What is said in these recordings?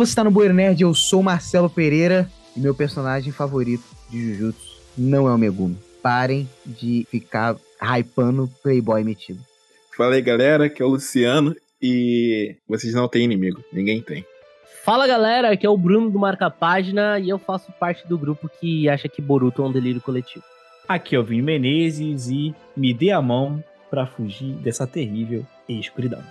você está no Boeiro Nerd, eu sou Marcelo Pereira e meu personagem favorito de Jujutsu não é o Megumi. Parem de ficar hypando Playboy metido. Fala aí, galera, que é o Luciano e vocês não têm inimigo, ninguém tem. Fala galera, aqui é o Bruno do Marca Página e eu faço parte do grupo que acha que Boruto é um delírio coletivo. Aqui é o Vinho Menezes e me dê a mão para fugir dessa terrível escuridão.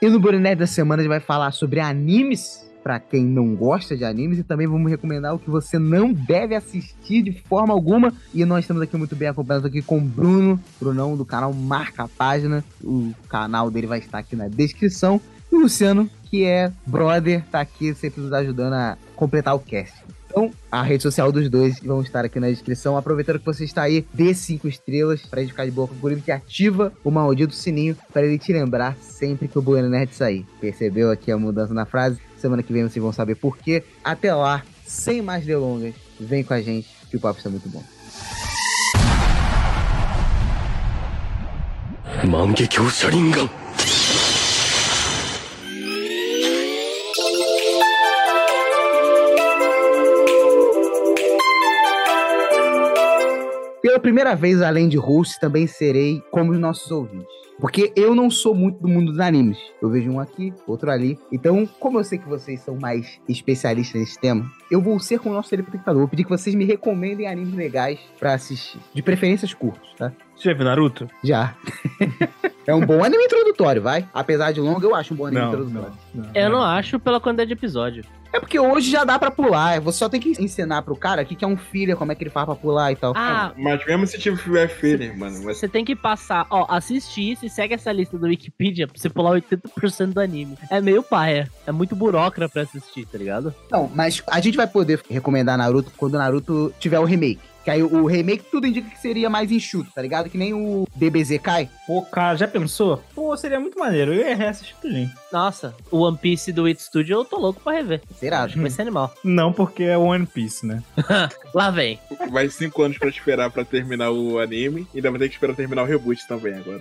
E no Boruto da semana a gente vai falar sobre animes para quem não gosta de animes e também vamos recomendar o que você não deve assistir de forma alguma. E nós estamos aqui muito bem acompanhados aqui com o Bruno, Brunão do canal Marca a Página. O canal dele vai estar aqui na descrição. E o Luciano, que é brother, tá aqui sempre nos ajudando a completar o cast. Então, a rede social dos dois vão estar aqui na descrição. Aproveitando que você está aí, dê cinco estrelas para gente ficar de boa com o que ativa o maldito sininho para ele te lembrar sempre que o Bueno Nerd sair. Percebeu aqui a mudança na frase? Semana que vem vocês vão saber por quê. Até lá, sem mais delongas, vem com a gente que o papo está muito bom. Pela primeira vez, além de host, também serei como os nossos ouvintes. Porque eu não sou muito do mundo dos animes. Eu vejo um aqui, outro ali. Então, como eu sei que vocês são mais especialistas nesse tema, eu vou ser com o nosso telespectador. Vou pedir que vocês me recomendem animes legais para assistir. De preferências curtos, tá? Você já viu Naruto? Já. é um bom anime introdutório, vai. Apesar de longo, eu acho um bom anime não, introdutório. Não, não, eu não acho pela quantidade de episódio. É porque hoje já dá pra pular. Você só tem que ensinar pro cara o que é um filler, como é que ele faz pra pular e tal. Ah, mas mesmo se tiver filler, mano. Você mas... tem que passar, ó, assistir isso e segue essa lista do Wikipedia pra você pular 80% do anime. É meio paia. É muito burocra pra assistir, tá ligado? Não, mas a gente vai poder recomendar Naruto quando Naruto tiver o remake. Que aí o remake tudo indica que seria mais enxuto, tá ligado? Que nem o DBZ cai. Pô, cara, já pensou? Pô, seria muito maneiro. Eu ia reassistir tudinho. Nossa, o One Piece do It Studio eu tô louco pra rever. Será? Acho que vai ser animal. Não, porque é One Piece, né? Lá vem. Vai cinco anos pra esperar pra terminar o anime e ainda vai ter que esperar terminar o reboot também agora.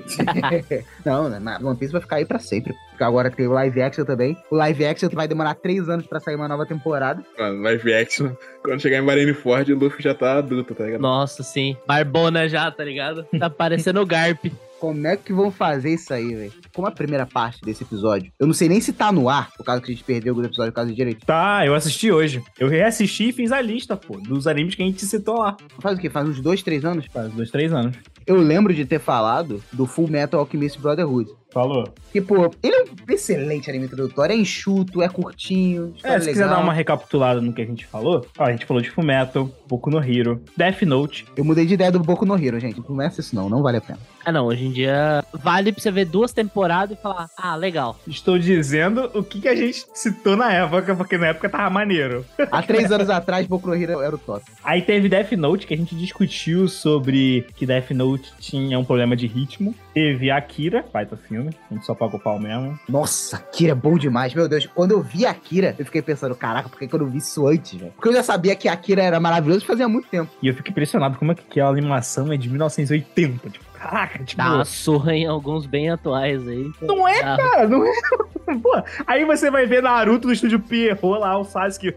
não, né? One Piece vai ficar aí pra sempre. Porque agora tem o live action também. O live action vai demorar três anos pra sair uma nova temporada. Mano, live action. Quando chegar em Marineford, o Luffy já tá adulto, tá ligado? Nossa, sim. Barbona já, tá ligado? Tá parecendo o Garp. Como é que vão fazer isso aí, velho? Como a primeira parte desse episódio, eu não sei nem se tá no ar, por causa que a gente perdeu o episódio por causa de direito. Tá, eu assisti hoje. Eu reassisti e fiz a lista, pô, dos animes que a gente citou lá. Faz o quê? Faz uns dois, três anos? Faz dois, três anos. Eu lembro de ter falado do Full Metal Alchemist Brotherhood. Falou. Que, pô, ele é um excelente anime introdutório, é enxuto, é curtinho. É, se legal. quiser dar uma recapitulada no que a gente falou, ó, a gente falou de Fullmetal, Boku no Hero, Death Note. Eu mudei de ideia do Boku no Hero, gente. Não começa isso não, não vale a pena. Ah, não, hoje em dia vale pra você ver duas temporadas e falar, ah, legal. Estou dizendo o que, que a gente citou na época, porque na época tava maneiro. Há três anos atrás, Boku no Hero era o top. Aí teve Death Note, que a gente discutiu sobre que Death Note tinha um problema de ritmo. Teve Akira, baita filme, a gente só pagou pau mesmo. Nossa, Akira é bom demais, meu Deus. Quando eu vi Akira, eu fiquei pensando, caraca, por que eu não vi isso antes, velho? Porque eu já sabia que Akira era maravilhoso fazia muito tempo. E eu fico impressionado como é que aquela animação é de 1980, tipo, Caraca, tipo. Dá uma surra em alguns bem atuais aí. Não é, cara, não é. Pô, aí você vai ver Naruto no estúdio Pierrot lá, o Sasuke.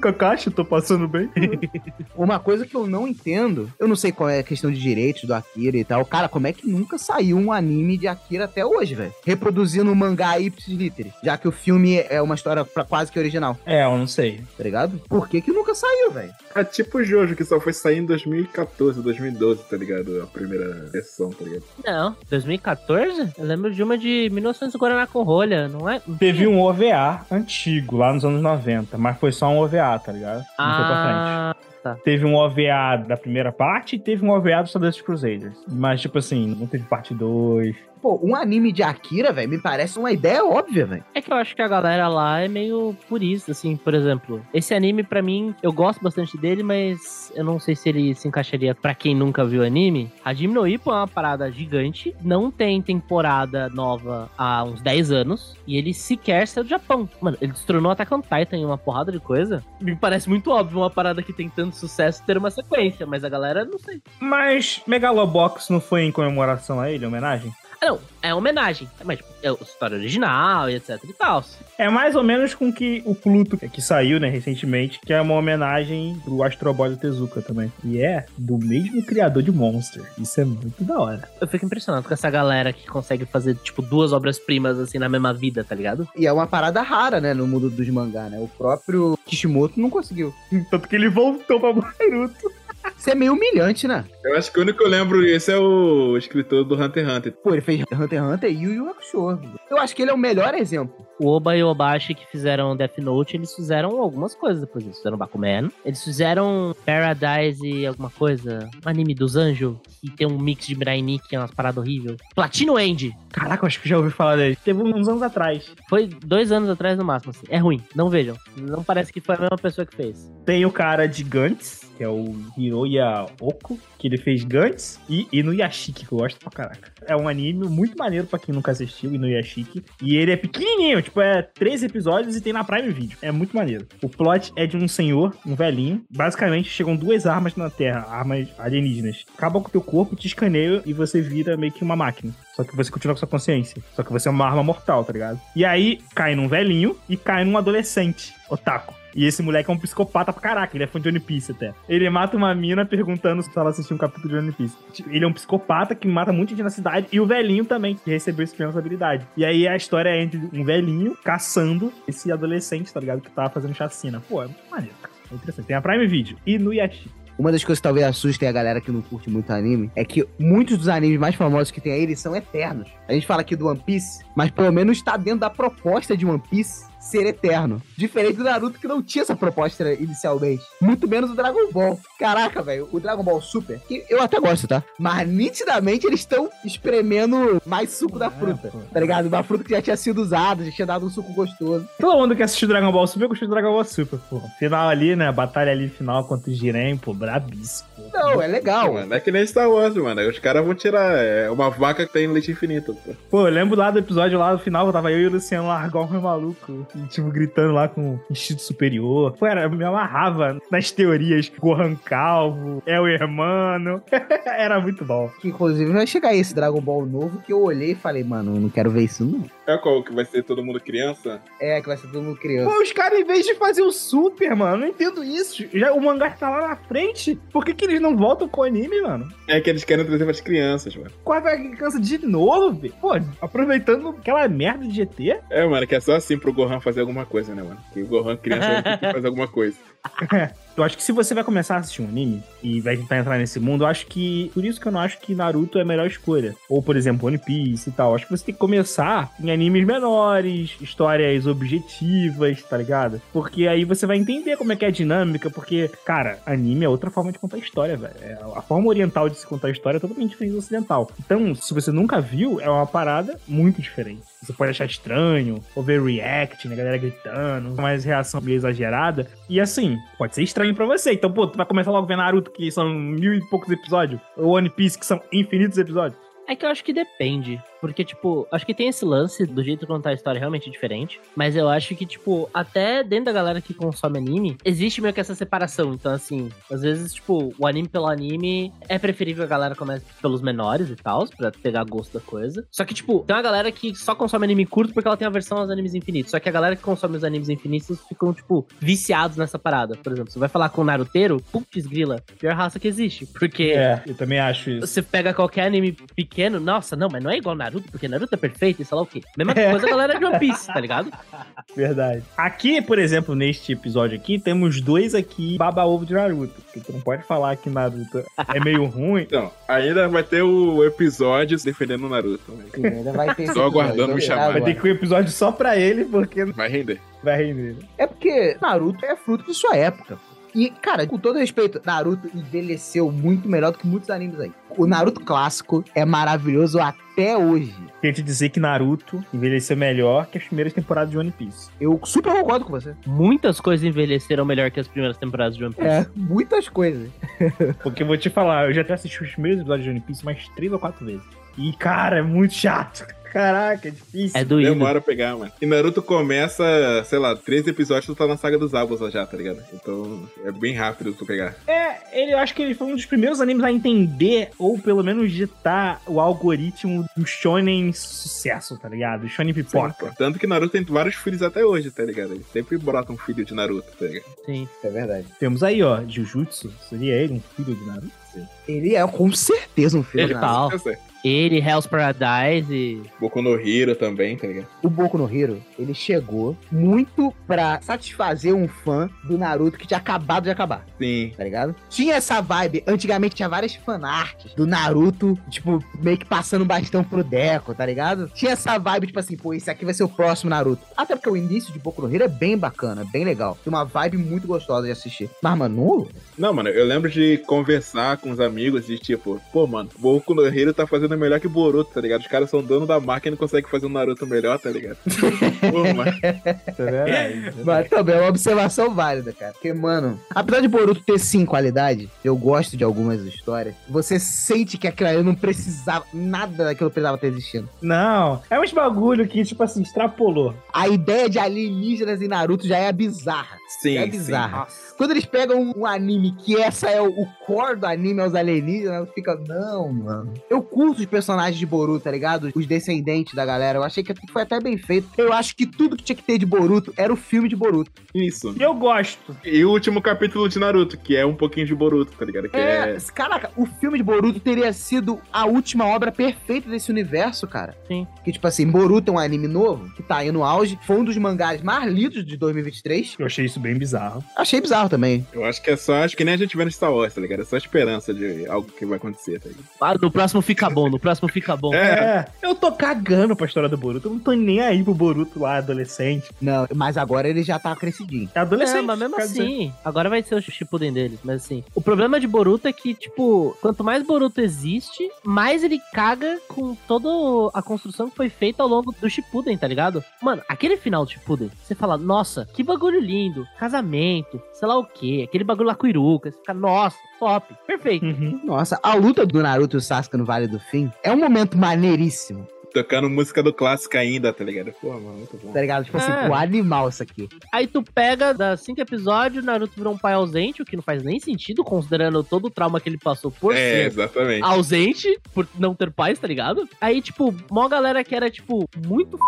Kakashi, tô passando bem. Uma coisa que eu não entendo, eu não sei qual é a questão de direitos do Akira e tal. Cara, como é que nunca saiu um anime de Akira até hoje, velho? Reproduzindo o mangá Ipsis Literis, já que o filme é uma história quase que original. É, eu não sei. Tá ligado? Por que que nunca saiu, velho? É tipo o Jojo, que só foi sair em 2014, 2012, tá ligado? A primeira versão, tá ligado? Não, 2014? Eu lembro de uma de 1900 Guaraná com rolha, não é? Teve um OVA antigo, lá nos anos 90, mas foi só um OVA, tá ligado? Não ah, foi pra frente. Ah, tá. Teve um OVA da primeira parte e teve um OVA do Stardust Crusaders. Mas, tipo assim, não teve parte 2 pô, um anime de Akira, velho, me parece uma ideia óbvia, velho. É que eu acho que a galera lá é meio purista, assim, por exemplo. Esse anime, para mim, eu gosto bastante dele, mas eu não sei se ele se encaixaria para quem nunca viu anime. A Jim no Ippo é uma parada gigante, não tem temporada nova há uns 10 anos, e ele sequer saiu do Japão. Mano, ele destronou até on Titan em uma porrada de coisa. Me parece muito óbvio uma parada que tem tanto sucesso ter uma sequência, mas a galera não sei. Mas Megalobox não foi em comemoração a ele, homenagem? Não, é homenagem. Mas tipo, é a história original e etc e tal. É mais ou menos com que o Pluto, que saiu, né, recentemente, que é uma homenagem pro Astro Boy do Tezuka também. E é do mesmo criador de Monster. Isso é muito da hora. Eu fico impressionado com essa galera que consegue fazer, tipo, duas obras-primas, assim, na mesma vida, tá ligado? E é uma parada rara, né, no mundo dos mangá, né? O próprio Kishimoto não conseguiu. Tanto que ele voltou pra Naruto. Isso é meio humilhante, né? Eu acho que o único que eu lembro esse é o escritor do Hunter x Hunter. Pô, ele fez Hunter x Hunter e Yu Yu Hakusho. Eu acho que ele é o melhor exemplo. O Oba e o Obashi que fizeram Death Note, eles fizeram algumas coisas depois. Eles fizeram Bakuman, eles fizeram Paradise e alguma coisa, um anime dos anjos, que tem um mix de Mirai Nikki, é umas paradas horríveis. Platino End. Caraca, eu acho que já ouvi falar dele. Teve uns anos atrás. Foi dois anos atrás no máximo, assim. É ruim, não vejam. Não parece que foi a mesma pessoa que fez. Tem o cara de Gantz, que é o Hiroya Oko, que ele fez Gantz, e Inuyashiki, que eu gosto pra caraca. É um anime muito maneiro pra quem nunca assistiu, Inuyashiki. E ele é pequenininho, tipo, é 13 episódios e tem na Prime Video. É muito maneiro. O plot é de um senhor, um velhinho. Basicamente, chegam duas armas na Terra, armas alienígenas. Acabam com o teu corpo, te escaneiam e você vira meio que uma máquina. Só que você continua com sua consciência. Só que você é uma arma mortal, tá ligado? E aí, cai num velhinho e cai num adolescente, otaku. E esse moleque é um psicopata pra caraca, ele é fã de One Piece até. Ele mata uma mina perguntando se ela assistiu um capítulo de One Piece. Ele é um psicopata que mata muita gente na cidade e o velhinho também, que recebeu essa responsabilidade. E aí a história é entre um velhinho caçando esse adolescente, tá ligado? Que tava fazendo chacina. Pô, é muito maneiro, cara. É interessante. Tem a Prime Video e no Yashi. Uma das coisas que talvez assustem a galera que não curte muito anime é que muitos dos animes mais famosos que tem aí, eles são eternos. A gente fala aqui do One Piece, mas pelo menos tá dentro da proposta de One Piece ser eterno. Diferente do Naruto, que não tinha essa proposta inicialmente. Muito menos o Dragon Ball. Caraca, velho, o Dragon Ball Super, que eu até gosto, tá? Mas nitidamente eles estão espremendo mais suco da fruta. É, tá ligado? Uma fruta que já tinha sido usada, já tinha dado um suco gostoso. Todo mundo que assistiu Dragon Ball Super gostou do Dragon Ball Super, pô. Final ali, né? Batalha ali final contra o Jiren, pô, brabíssimo. Não, é legal. Mano, é que nem Star Wars, mano. Os caras vão tirar é, uma vaca que tem leite infinito, pô. Pô, eu lembro lá do episódio lá no final, tava eu e o Luciano igual um maluco. E, tipo, gritando lá com instinto superior. Pô, era, me amarrava nas teorias. Gohan calvo, é o hermano. era muito bom. Inclusive, vai chegar esse Dragon Ball novo que eu olhei e falei, mano, eu não quero ver isso, não. É qual? Que vai ser todo mundo criança? É, que vai ser todo mundo criança. Pô, os caras, em vez de fazer o super, mano, eu não entendo isso. Já, o mangá tá lá na frente. Por que, que eles não voltam com o anime, mano? É que eles querem trazer pras crianças, mano. Quase a criança de novo, velho. Pô, aproveitando aquela merda de GT. É, mano, que é só assim pro Gohan fazer alguma coisa, né, mano? Que o Gohan criança tem que fazer alguma coisa. eu acho que se você vai começar a assistir um anime e vai tentar entrar nesse mundo, eu acho que. Por isso que eu não acho que Naruto é a melhor escolha. Ou, por exemplo, One Piece e tal. Eu acho que você tem que começar em animes menores, histórias objetivas, tá ligado? Porque aí você vai entender como é que é a dinâmica. Porque, cara, anime é outra forma de contar história, velho. É, a forma oriental de se contar história é totalmente diferente do ocidental. Então, se você nunca viu, é uma parada muito diferente. Você pode achar estranho, overreact, né? Galera gritando, mais reação meio exagerada. E assim, pode ser estranho para você. Então, pô, tu vai começar logo ver Naruto, que são mil e poucos episódios, ou One Piece, que são infinitos episódios. É que eu acho que depende. Porque, tipo, acho que tem esse lance do jeito de contar a história realmente diferente. Mas eu acho que, tipo, até dentro da galera que consome anime, existe meio que essa separação. Então, assim, às vezes, tipo, o anime pelo anime é preferível a galera comece pelos menores e tal, pra pegar gosto da coisa. Só que, tipo, tem uma galera que só consome anime curto porque ela tem a versão aos animes infinitos. Só que a galera que consome os animes infinitos ficam, tipo, viciados nessa parada. Por exemplo, você vai falar com o Naruteiro, putz, grila, pior raça que existe. Porque. É, eu também acho isso. Você pega qualquer anime pequeno, nossa, não, mas não é igual Naruto, porque Naruto é perfeito e sei lá o quê. Mesma é. coisa a galera de One Piece, tá ligado? Verdade. Aqui, por exemplo, neste episódio aqui, temos dois aqui baba-ovo de Naruto. Porque tu não pode falar que Naruto é meio ruim. Então, ainda vai ter o episódio defendendo o Naruto. Né? Ainda vai ter Só aguardando me chamar. Vai ter que um episódio só pra ele, porque... Vai render. Vai render. É porque Naruto é fruto de sua época. E, cara, com todo respeito, Naruto envelheceu muito melhor do que muitos animes aí. O Naruto clássico é maravilhoso até hoje. Quer te dizer que Naruto envelheceu melhor que as primeiras temporadas de One Piece. Eu super concordo com você. Muitas coisas envelheceram melhor que as primeiras temporadas de One Piece. É, muitas coisas. Porque eu vou te falar, eu já até assisti os primeiros episódios de One Piece mais três ou quatro vezes. E, cara, é muito chato. Caraca, é difícil. É doído. Demora a pegar, mano. E Naruto começa, sei lá, três episódios, tu tá na saga dos Abusa já, tá ligado? Então é bem rápido tu pegar. É, ele, eu acho que ele foi um dos primeiros animes a entender, ou pelo menos ditar o algoritmo do shonen sucesso, tá ligado? Shonen pipoca. Sim, Tanto que Naruto tem vários filhos até hoje, tá ligado? Ele sempre brota um filho de Naruto, tá ligado? Sim. É verdade. Temos aí, ó, Jujutsu. Seria ele um filho de Naruto? Ele é com certeza um filho. Eu sei. Ele, Hell's Paradise e. Boku no Hero também, tá ligado? O Boku no Hero, ele chegou muito pra satisfazer um fã do Naruto que tinha acabado de acabar, Sim. tá ligado? Tinha essa vibe, antigamente tinha várias fanarts do Naruto, tipo, meio que passando bastão pro Deco, tá ligado? Tinha essa vibe, tipo assim, pô, esse aqui vai ser o próximo Naruto. Até porque o início de Boku no Hero é bem bacana, bem legal. Tem uma vibe muito gostosa de assistir. Mas, mano, Não, mano, eu lembro de conversar com os amigos e tipo, pô, mano, Boku no Hero tá fazendo melhor que Boruto, tá ligado? Os caras são dono da máquina e não conseguem fazer um Naruto melhor, tá ligado? pô, mano. É verdade. Mas também é uma observação válida, cara. Porque, mano, apesar de Boruto ter sim qualidade, eu gosto de algumas histórias, você sente que aquilo ali não precisava, nada daquilo precisava ter existindo. Não, é uns bagulho que, tipo assim, extrapolou. A ideia de alienígenas em Naruto já é bizarra. Sim, é sim. bizarra. Quando eles pegam um, anime que essa é o core do anime, os alienígenas, fica, não, mano. Eu curto os personagens de Boruto, tá ligado? Os descendentes da galera. Eu achei que foi até bem feito. Eu acho que tudo que tinha que ter de Boruto era o filme de Boruto. Isso. E eu gosto. E o último capítulo de Naruto, que é um pouquinho de Boruto, tá ligado? Que É, é. caraca, o filme de Boruto teria sido a última obra perfeita desse universo, cara. Sim. Que, tipo assim, Boruto é um anime novo, que tá aí no auge. Foi um dos mangás mais lidos de 2023. Eu achei isso bem bizarro. Achei bizarro também. Eu acho que é só, acho que nem a gente vê no Star Wars, tá ligado? É só esperança de algo que vai acontecer, tá ligado? Ah, no próximo fica bom, no próximo fica bom. É. É, eu tô cagando pra história do Boruto. Eu não tô nem aí pro Boruto lá, adolescente. Não, mas agora ele já tá crescidinho. É adolescente. É, mas mesmo quer dizer. assim, agora vai ser o Shippuden deles, mas assim, o problema de Boruto é que, tipo, quanto mais Boruto existe, mais ele caga com toda a construção que foi feita ao longo do Shippuden, tá ligado? Mano, aquele final do Shippuden, você fala, nossa, que bagulho lindo, casamento, sei lá o quê, aquele bagulho lá com o Iruka, você fica, nossa, top, perfeito. Uhum. Nossa, a luta do Naruto e o Sasuke no Vale do Fim é um momento maneiríssimo, Tocando música do clássico ainda, tá ligado? Pô, mano, muito bom. tá ligado? Tipo assim, É. o animal isso aqui. Aí tu pega das cinco episódios, Naruto virou um pai ausente, o que não faz nem sentido, considerando todo o trauma que ele passou por É, ser exatamente. ausente por não ter pais, tá ligado? Aí, tipo, uma galera que era, tipo, muito f...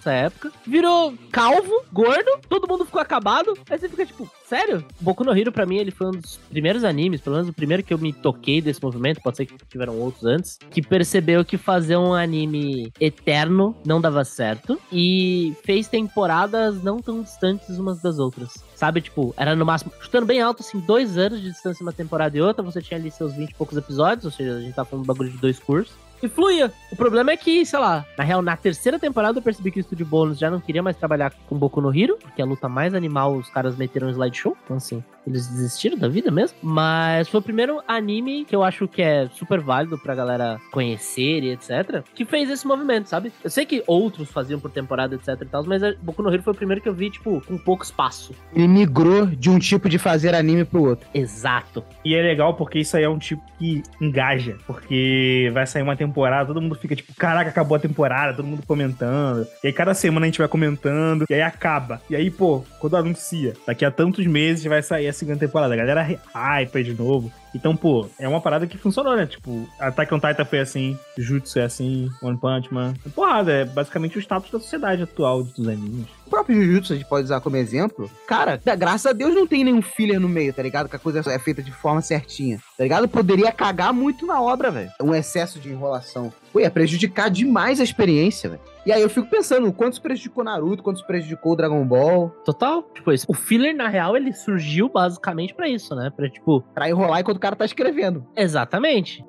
nessa época, virou calvo, gordo, todo mundo ficou acabado. Aí você fica, tipo, sério? Boku no Hero, pra mim, ele foi um dos primeiros animes, pelo menos o primeiro que eu me toquei desse movimento, pode ser que tiveram outros antes, que percebeu que fazer um anime eterno não dava certo e fez temporadas não tão distantes umas das outras. Sabe, tipo, era no máximo, chutando bem alto, assim, dois anos de distância uma temporada e outra, você tinha ali seus 20 e poucos episódios, ou seja, a gente tá falando de bagulho de dois cursos. E fluía. O problema é que, sei lá, na real, na terceira temporada eu percebi que o Estúdio Bônus já não queria mais trabalhar com Boku no Hero, porque a luta mais animal os caras meteram um slideshow. Então, assim, eles desistiram da vida mesmo. Mas foi o primeiro anime que eu acho que é super válido pra galera conhecer e etc. Que fez esse movimento, sabe? Eu sei que outros faziam por temporada, etc e tal, mas a Boku no Hero foi o primeiro que eu vi, tipo, com pouco espaço. Ele migrou de um tipo de fazer anime pro outro. Exato. E é legal porque isso aí é um tipo que engaja. Porque vai sair uma temporada, todo mundo fica tipo, caraca, acabou a temporada, todo mundo comentando. E aí cada semana a gente vai comentando, e aí acaba. E aí, pô, quando anuncia, daqui a tantos meses vai sair a segunda temporada. A galera hype de novo. Então, pô, é uma parada que funcionou, né? Tipo, Attack on Titan foi assim, Jutsu é assim, One Punch Man. É porrada, é basicamente o status da sociedade atual dos animes. O próprio Jujutsu a gente pode usar como exemplo. Cara, graças a Deus não tem nenhum filler no meio, tá ligado? Que a coisa é feita de forma certinha, tá ligado? Poderia cagar muito na obra, velho. Um excesso de enrolação. Pô, ia prejudicar demais a experiência, velho. E aí eu fico pensando, quantos prejudicou Naruto, quantos prejudicou Dragon Ball, Total. Tipo, esse- o filler, na real, ele surgiu basicamente pra isso, né? Pra, tipo, pra enrolar enquanto o cara tá escrevendo. exatamente.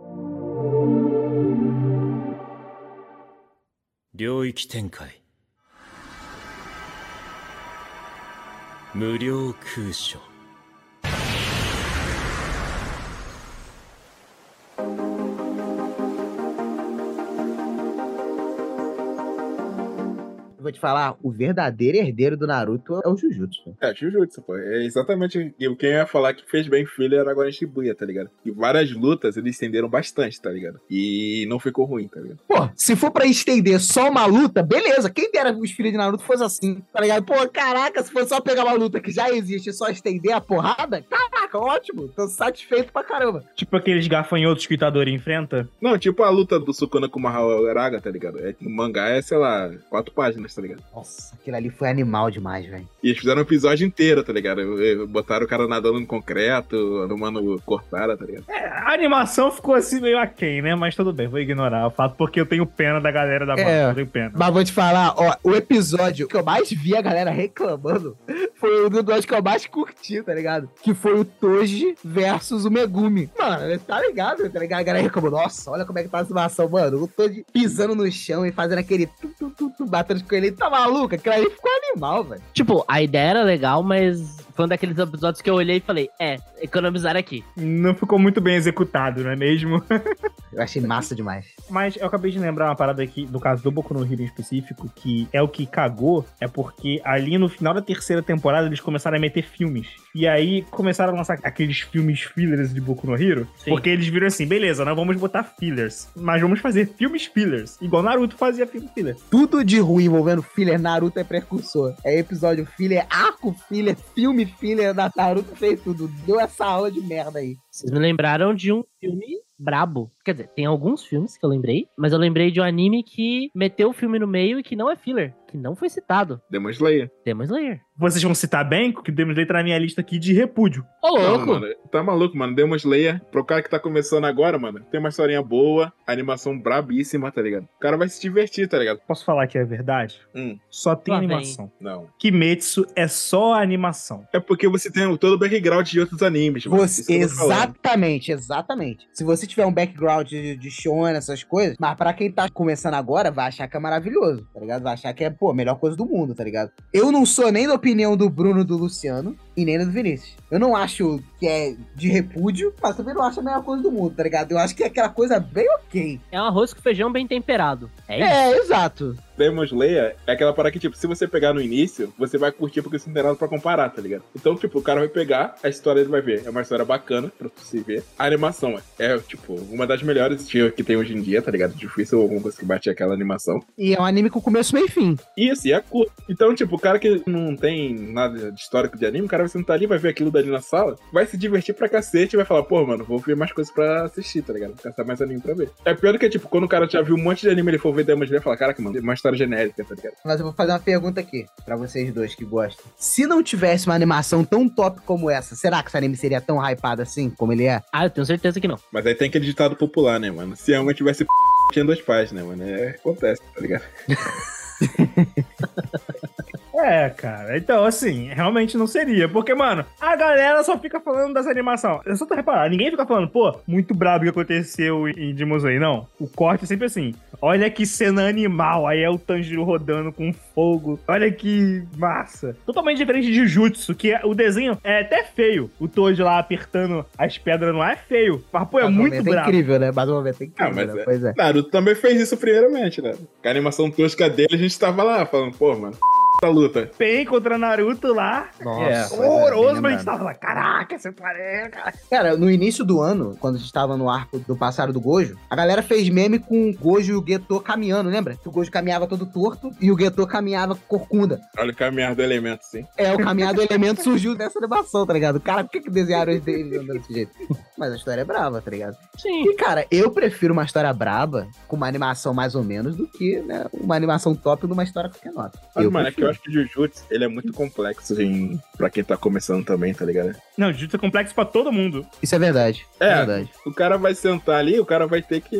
领域展开无料空所 vou te falar, o verdadeiro herdeiro do Naruto é o Jujutsu. É, Jujutsu, pô. É exatamente o que eu ia falar que fez bem filler agora em Shibuya, tá ligado? E várias lutas eles estenderam bastante, tá ligado? E não ficou ruim, tá ligado? Pô, se for pra estender só uma luta, beleza. Quem dera os filhos de Naruto fosse assim, tá ligado? Pô, caraca, se for só pegar uma luta que já existe e só estender a porrada, caraca, ótimo. Tô satisfeito pra caramba. Tipo aqueles gafanhotos que o Itadori enfrenta. Não, tipo a luta do Sukuna com o Maharaga, tá ligado? É, no mangá é, sei lá, quatro páginas, tá ligado? Nossa, aquilo ali foi animal demais, velho. E eles fizeram um episódio inteiro, tá ligado? Botaram o cara nadando no concreto, numa cortada, tá ligado? É, a animação ficou assim meio aquém, né? Mas tudo bem, vou ignorar o fato porque eu tenho pena da galera da banda. É. Eu tenho pena. Mas vou te falar, ó, o episódio que eu mais vi a galera reclamando foi o do que eu mais curti, tá ligado? Que foi o Toji versus o Megumi. Mano, tá ligado? Tá ligado? A galera reclamou, nossa, olha como é que tá a situação, mano. O Toji pisando no chão e fazendo aquele tu, tu, tu, tu, batendo com ele. Tá maluco? Aquilo aí ficou animal, velho. Tipo, a ideia era legal, mas foi um daqueles episódios que eu olhei e falei, é, economizar aqui. Não ficou muito bem executado, não é mesmo? Eu achei massa demais. Mas eu acabei de lembrar uma parada aqui, no caso do Boku no Hero em específico, que é o que cagou, é porque ali no final da terceira temporada eles começaram a meter filmes. E aí começaram a lançar aqueles filmes fillers de Boku no Hero, Sim. porque eles viram assim, beleza, não vamos botar fillers, mas vamos fazer filmes fillers, igual Naruto fazia filme filler. Tudo de ruim envolvendo filler, Naruto é precursor. É episódio filler, arco filler, filme filler, da Naruto fez tudo. Deu essa aula de merda aí. Vocês me lembraram de um filme brabo. Quer dizer, tem alguns filmes que eu lembrei, mas eu lembrei de um anime que meteu o filme no meio e que não é filler, que não foi citado. Demon Slayer. Demon Slayer. Vocês vão citar bem, que o Demon Slayer tá na minha lista aqui de repúdio. Ô, Não, louco! mano, tá maluco, mano. Demon Slayer, pro cara que tá começando agora, mano, tem uma historinha boa, animação brabíssima, tá ligado? O cara vai se divertir, tá ligado? Posso falar que é verdade? Hum, Só tem vem. animação. não. Kimetsu é só animação. É porque você tem todo o background de outros animes, mano. Você, exatamente, exatamente. Se você tiver um background de, de shonen, essas coisas, mas pra quem tá começando agora, vai achar que é maravilhoso, tá ligado? Vai achar que é, pô, a melhor coisa do mundo, tá ligado? Eu não sou nem da opinião do Bruno do Luciano e nem do Vinícius. Eu não acho que é de repúdio, mas também não acho a melhor coisa do mundo, tá ligado? Eu acho que é aquela coisa bem ok. É um arroz com feijão bem temperado. É isso? É, exato. Demon Slayer é aquela parada que, tipo, se você pegar no início, você vai curtir porque você não tem nada pra comparar, tá ligado? Então, tipo, o cara vai pegar, a história ele vai ver. É uma história bacana pra você ver. A animação é, é, tipo, uma das melhores que tem hoje em dia, tá ligado? Difícil alguma coisa que bate aquela animação. E é um anime com começo, meio e fim. Isso, e é curto. Então, tipo, o cara que não tem nada de histórico de anime, o cara vai sentar ali, vai ver aquilo dali na sala, vai se divertir pra cacete e vai falar, pô, mano, vou ver mais coisas pra assistir, tá ligado? Vou caçar mais anime pra ver. É pior do que, tipo, quando o cara já viu um monte de anime, ele for ver Demon Slayer e falar, caraca, mano, uma história genérica, tá ligado? Mas eu vou fazer uma pergunta aqui, pra vocês dois que gostam. Se não tivesse uma animação tão top como essa, será que esse anime seria tão hypado assim, como ele é? Ah, eu tenho certeza que não. Mas aí tem aquele ditado popular, né, mano? Se a alma tivesse tinha dois pais, né, mano? É, acontece, tá ligado? É, cara. Então, assim, realmente não seria. Porque, mano, a galera só fica falando das animações. Eu só tô reparando, ninguém fica falando, pô, muito brabo o que aconteceu em Demon Slayer. Não. O corte é sempre assim. Olha que cena animal. Aí é o Tanjiro rodando com fogo. Olha que massa. Totalmente diferente de Jujutsu, que é- o desenho é até feio. O Toji lá apertando as pedras no ar é feio. Mas, pô, é Mas o muito momento é brabo. incrível, né? Mas o momento é incrível, Ah, mas né? é- Pois é. Naruto também fez isso primeiramente, né? Com a animação tosca dele, a gente tava lá falando, pô, mano, essa luta. Pen contra Naruto lá. Nossa, é, é, horroroso, bem mas a gente tava lá, caraca, você parece, cara. Cara, no início do ano, quando a gente tava no arco do passado do Gojo, a galera fez meme com o Gojo e o Geto caminhando, lembra? Que o Gojo caminhava todo torto e o Geto caminhava corcunda. Olha o caminhar do elemento, sim. É, o caminhar do elemento surgiu dessa animação, tá ligado? Cara, por que, que desenharam eles andando desse jeito? Mas a história é brava, tá ligado? Sim. E, cara, eu prefiro uma história braba com uma animação mais ou menos do que, né, uma animação top numa história qualquer nota. Mas, Eu mano, é que eu prefiro. acho que o Jujutsu, ele é muito complexo, assim, pra quem tá começando também, tá ligado? Não, Jujutsu é complexo pra todo mundo. Isso é verdade. É, É. verdade. O cara vai sentar ali, o cara vai ter que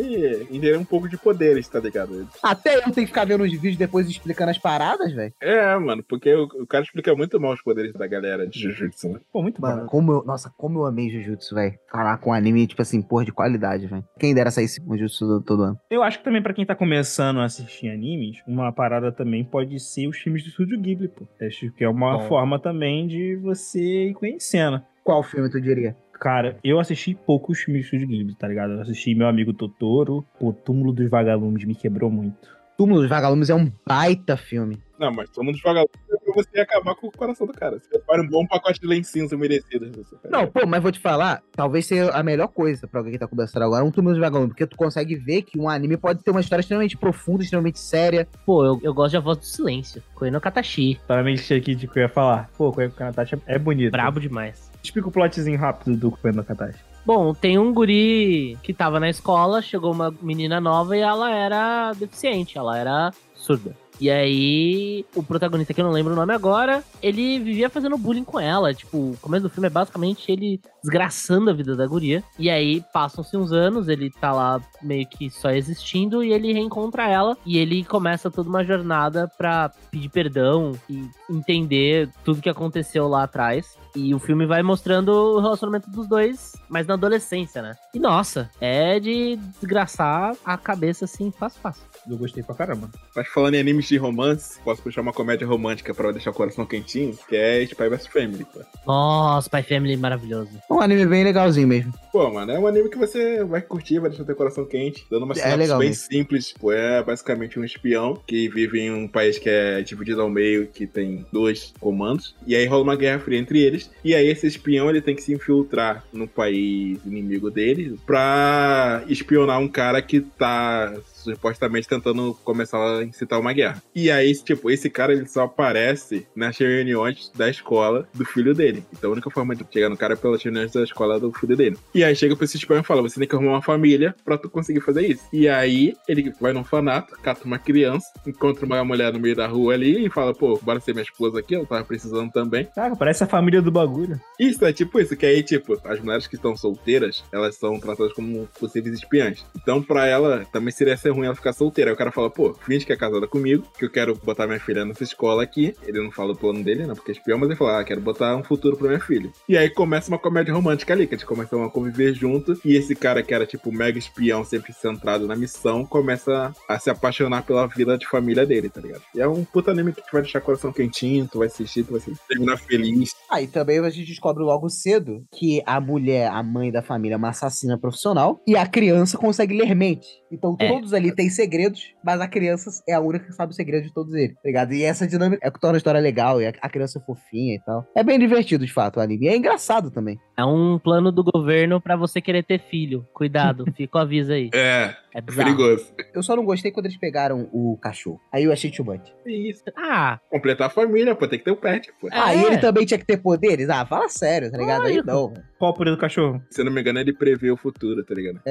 entender um pouco de poderes, tá ligado? Até eu tenho que ficar vendo os vídeos depois explicando as paradas, velho. É, mano, porque o, o cara explica muito mal os poderes da galera de Jujutsu, né? Pô, muito Mano, bom. como eu. Nossa, como eu amei Jujutsu, velho. Com anime, tipo assim, porra, de qualidade, velho. Quem dera sair esse Jujutsu todo, todo ano. Eu acho que também pra quem tá começando a assistir animes, uma parada também pode ser os filmes do Estúdio Ghibli, pô. Acho que é uma Bom. forma também de você ir conhecendo. Qual filme tu diria? Cara, eu assisti poucos filmes do Estúdio Ghibli, tá ligado? Eu assisti Meu Amigo Totoro, o Túmulo dos Vagalumes me quebrou muito. Túmulo dos Vagalumes é um baita filme. Não, mas todo mundo joga é pra você acabar com o coração do cara. Você prepara um bom pacote de lencinhos merecidos. Não, pô, mas vou te falar, talvez seja a melhor coisa pra alguém que tá começando agora, um Túmulo de Vagalume, porque tu consegue ver que um anime pode ter uma história extremamente profunda, extremamente séria. Pô, eu, eu gosto de A Voz do Silêncio, Koe no Katashi. Meio aqui de que eu ia falar. Pô, Koe no Katashi é bonito. Brabo demais. Explica o plotzinho rápido do Koe no Katashi. Bom, tem um guri que tava na escola, chegou uma menina nova e ela era deficiente, ela era surda. E aí, o protagonista, que eu não lembro o nome agora, ele vivia fazendo bullying com ela. Tipo, o começo do filme é basicamente ele desgraçando a vida da guria. E aí, passam-se uns anos, ele tá lá meio que só existindo e ele reencontra ela. E ele começa toda uma jornada pra pedir perdão e entender tudo que aconteceu lá atrás. E o filme vai mostrando o relacionamento dos dois, mas na adolescência, né? E nossa, é de desgraçar a cabeça assim, fácil, fácil. Eu gostei pra caramba. Mas falando em animes de romance, posso puxar uma comédia romântica pra deixar o coração quentinho, que é Spy vs Family, pô. Nossa, Spy Family maravilhoso. Um anime bem legalzinho mesmo. Pô, mano, é um anime que você vai curtir, vai deixar teu coração quente, dando uma É sinopse legal bem mesmo. simples. Pô, é basicamente um espião que vive em um país que é dividido ao meio, que tem dois comandos. E aí rola uma guerra fria entre eles. E aí esse espião, ele tem que se infiltrar no país inimigo dele pra espionar um cara que tá supostamente tentando começar a incitar uma guerra. E aí, tipo, esse cara ele só aparece nas reuniões da escola do filho dele. Então a única forma de chegar no cara é pelas reuniões da escola do filho dele. E aí chega pra esse espião e fala: você tem que arrumar uma família pra tu conseguir fazer isso. E aí ele vai num fanato, cata uma criança, encontra uma mulher no meio da rua ali e fala: pô, bora ser minha esposa aqui, eu tava precisando também. Cara, parece a família do bagulho. Isso, é tipo isso, que aí, tipo, as mulheres que estão solteiras, elas são tratadas como possíveis espiãs. Então, pra ela, também seria ser ruim ela ficar solteira. Aí o cara fala, pô, finge que é casada comigo, que eu quero botar minha filha nessa escola aqui. Ele não fala o plano dele, né, porque é espião, mas ele fala, ah, quero botar um futuro pra minha filha. E aí começa uma comédia romântica ali, que eles começam a conviver junto, e esse cara que era, tipo, mega espião, sempre centrado na missão, começa a se apaixonar pela vida de família dele, tá ligado? E é um puta anime que te vai deixar o coração quentinho, tu vai assistir, tu vai terminar feliz. Ah, e também a gente descobre logo cedo que a mulher, a mãe da família, é uma assassina profissional e a criança consegue ler mente. Então É. todos ali têm segredos, mas a criança é a única que sabe o segredo de todos eles, tá ligado? E essa dinâmica é o que torna a história legal e a criança é fofinha e tal. É bem divertido, de fato, o anime. E é engraçado também. É um plano do governo pra você querer ter filho. Cuidado, fica o aviso aí. É, É é bizarro. perigoso. Eu só não gostei quando eles pegaram o cachorro. Aí eu achei too much. Isso. Ah, Completar a família, pô, tem que ter o pet, pô. É. Ah, e ele também tinha que ter poderes? Ah, fala sério, tá ligado? Aí Lógico. não. Qual o poder do cachorro? Se eu não me engano, ele prevê o futuro, tá ligado?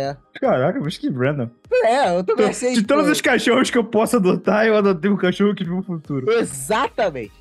Caraca, mas que random. É, eu também De todos os cachorros que eu posso adotar, eu adotei um cachorro que viu o futuro. Exatamente.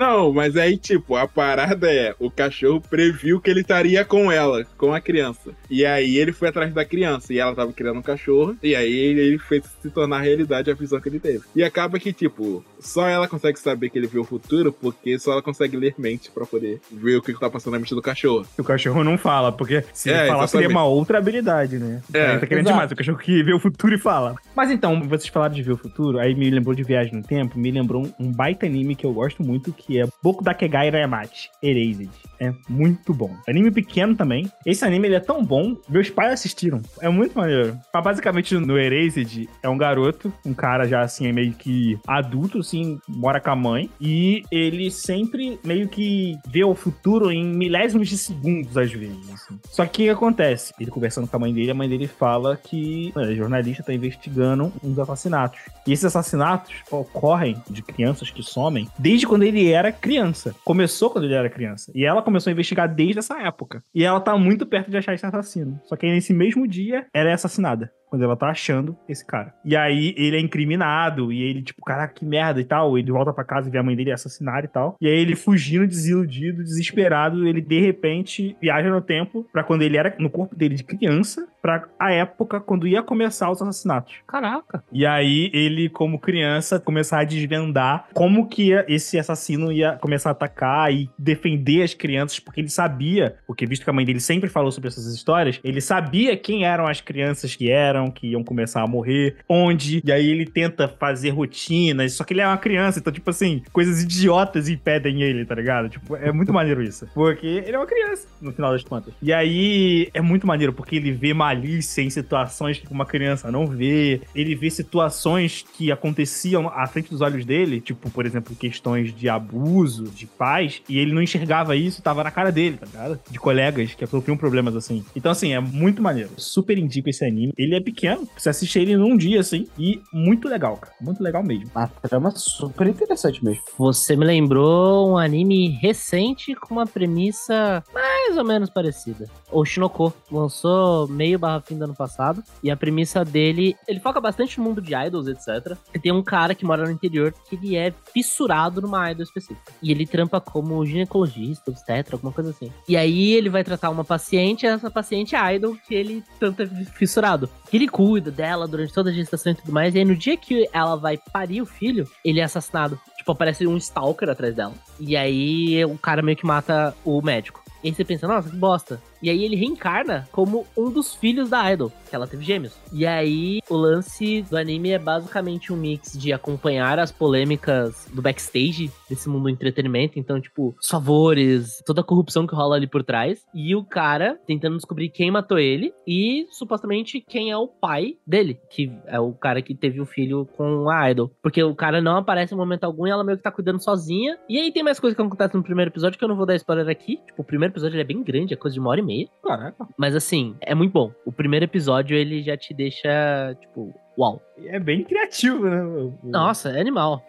Não, mas aí, tipo, a parada é: o cachorro previu que ele estaria com ela, com a criança. E aí ele foi atrás da criança. E ela tava criando um cachorro. E aí ele fez se tornar realidade a visão que ele teve. E acaba que, tipo, só ela consegue saber que ele viu o futuro, porque só ela consegue ler mente pra poder ver o que que tá passando na mente do cachorro. O cachorro não fala, porque se É, ele falar seria uma outra habilidade, né? É, Aí tá querendo exato. demais, o cachorro que vê o futuro e fala. Mas então, vocês falaram de ver o futuro, aí me lembrou de Viagem no Tempo, me lembrou um baita anime que eu gosto muito, que é Boku Dakegai Rayamachi, Erased. É muito bom. Anime pequeno também. Esse anime ele é tão bom, meus pais assistiram. É muito maneiro. Mas basicamente no Erased é um garoto, um cara já assim, é meio que adulto, assim, mora com a mãe. E ele sempre meio que vê o futuro em milésimos de segundos, às vezes. assim. Só que o que acontece? Ele conversando com a mãe dele, a mãe dele fala que é, jornalista tá investigando uns assassinatos. E esses assassinatos ocorrem de crianças que somem desde quando ele era criança. Começou quando ele era criança. E ela começou a investigar desde essa época. E ela tá muito perto de achar esse assassino. Só que aí, nesse mesmo dia, ela é assassinada. Quando ela tá achando esse cara. E aí ele é incriminado. E ele, tipo, caraca, que merda e tal. Ele volta pra casa e vê a mãe dele assassinada e tal. E aí ele fugindo, desiludido, desesperado. Ele de repente viaja no tempo pra quando ele era no corpo dele de criança. Pra a época quando ia começar os assassinatos. caraca. E aí ele, como criança, começar a desvendar como que esse assassino ia começar a atacar e defender as crianças, porque ele sabia, porque visto que a mãe dele sempre falou sobre essas histórias, ele sabia quem eram as crianças que eram que iam começar a morrer, onde, e aí ele tenta fazer rotinas, só que ele é uma criança, então, tipo assim, coisas idiotas impedem ele, tá ligado? Tipo, é muito maneiro isso. Porque ele é uma criança, no final das contas. E aí é muito maneiro, porque ele vê malícia em situações que uma criança não vê, ele vê situações que aconteciam à frente dos olhos dele, tipo, por exemplo, questões de abuso de pais, e ele não enxergava isso, tava na cara dele, tá ligado? De colegas que sofriam problemas assim. Então, assim, é muito maneiro. Super indico esse anime. Ele é pequeno, você assiste ele num dia, assim, e muito legal, cara. Muito legal mesmo. Uma trama super interessante mesmo. Você me lembrou um anime recente com uma premissa mais ou menos parecida. O Shinoko lançou meio barra fim do ano passado, e a premissa dele, ele foca bastante no mundo de idols, etc. E tem um cara que mora no interior que ele é fissurado numa idol específica. E ele trampa como ginecologista, obstetra, alguma coisa assim. E aí ele vai tratar uma paciente, e essa paciente é idol que ele tanto é fissurado. Ele cuida dela durante toda a gestação e tudo mais, e aí no dia que ela vai parir o filho, ele é assassinado. Tipo, aparece um stalker atrás dela. E aí o cara meio que mata o médico. E aí você pensa, nossa, que bosta. E aí ele reencarna como um dos filhos da Idol, que ela teve gêmeos. E aí o lance do anime é basicamente um mix de acompanhar as polêmicas do backstage desse mundo do entretenimento. Então, tipo, os favores, toda a corrupção que rola ali por trás. E o cara tentando descobrir quem matou ele e supostamente quem é o pai dele, que é o cara que teve o filho com a Idol. Porque o cara não aparece em momento algum e ela meio que tá cuidando sozinha. E aí tem mais coisa que acontece no primeiro episódio que eu não vou dar spoiler aqui. Tipo, o primeiro episódio é bem grande, é coisa de uma hora e meia. Caraca. Mas assim, é muito bom. O primeiro episódio ele já te deixa, tipo, uau. É bem criativo, né? Nossa, é animal.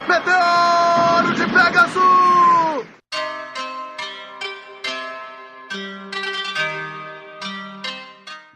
Meteoro de Pegasus!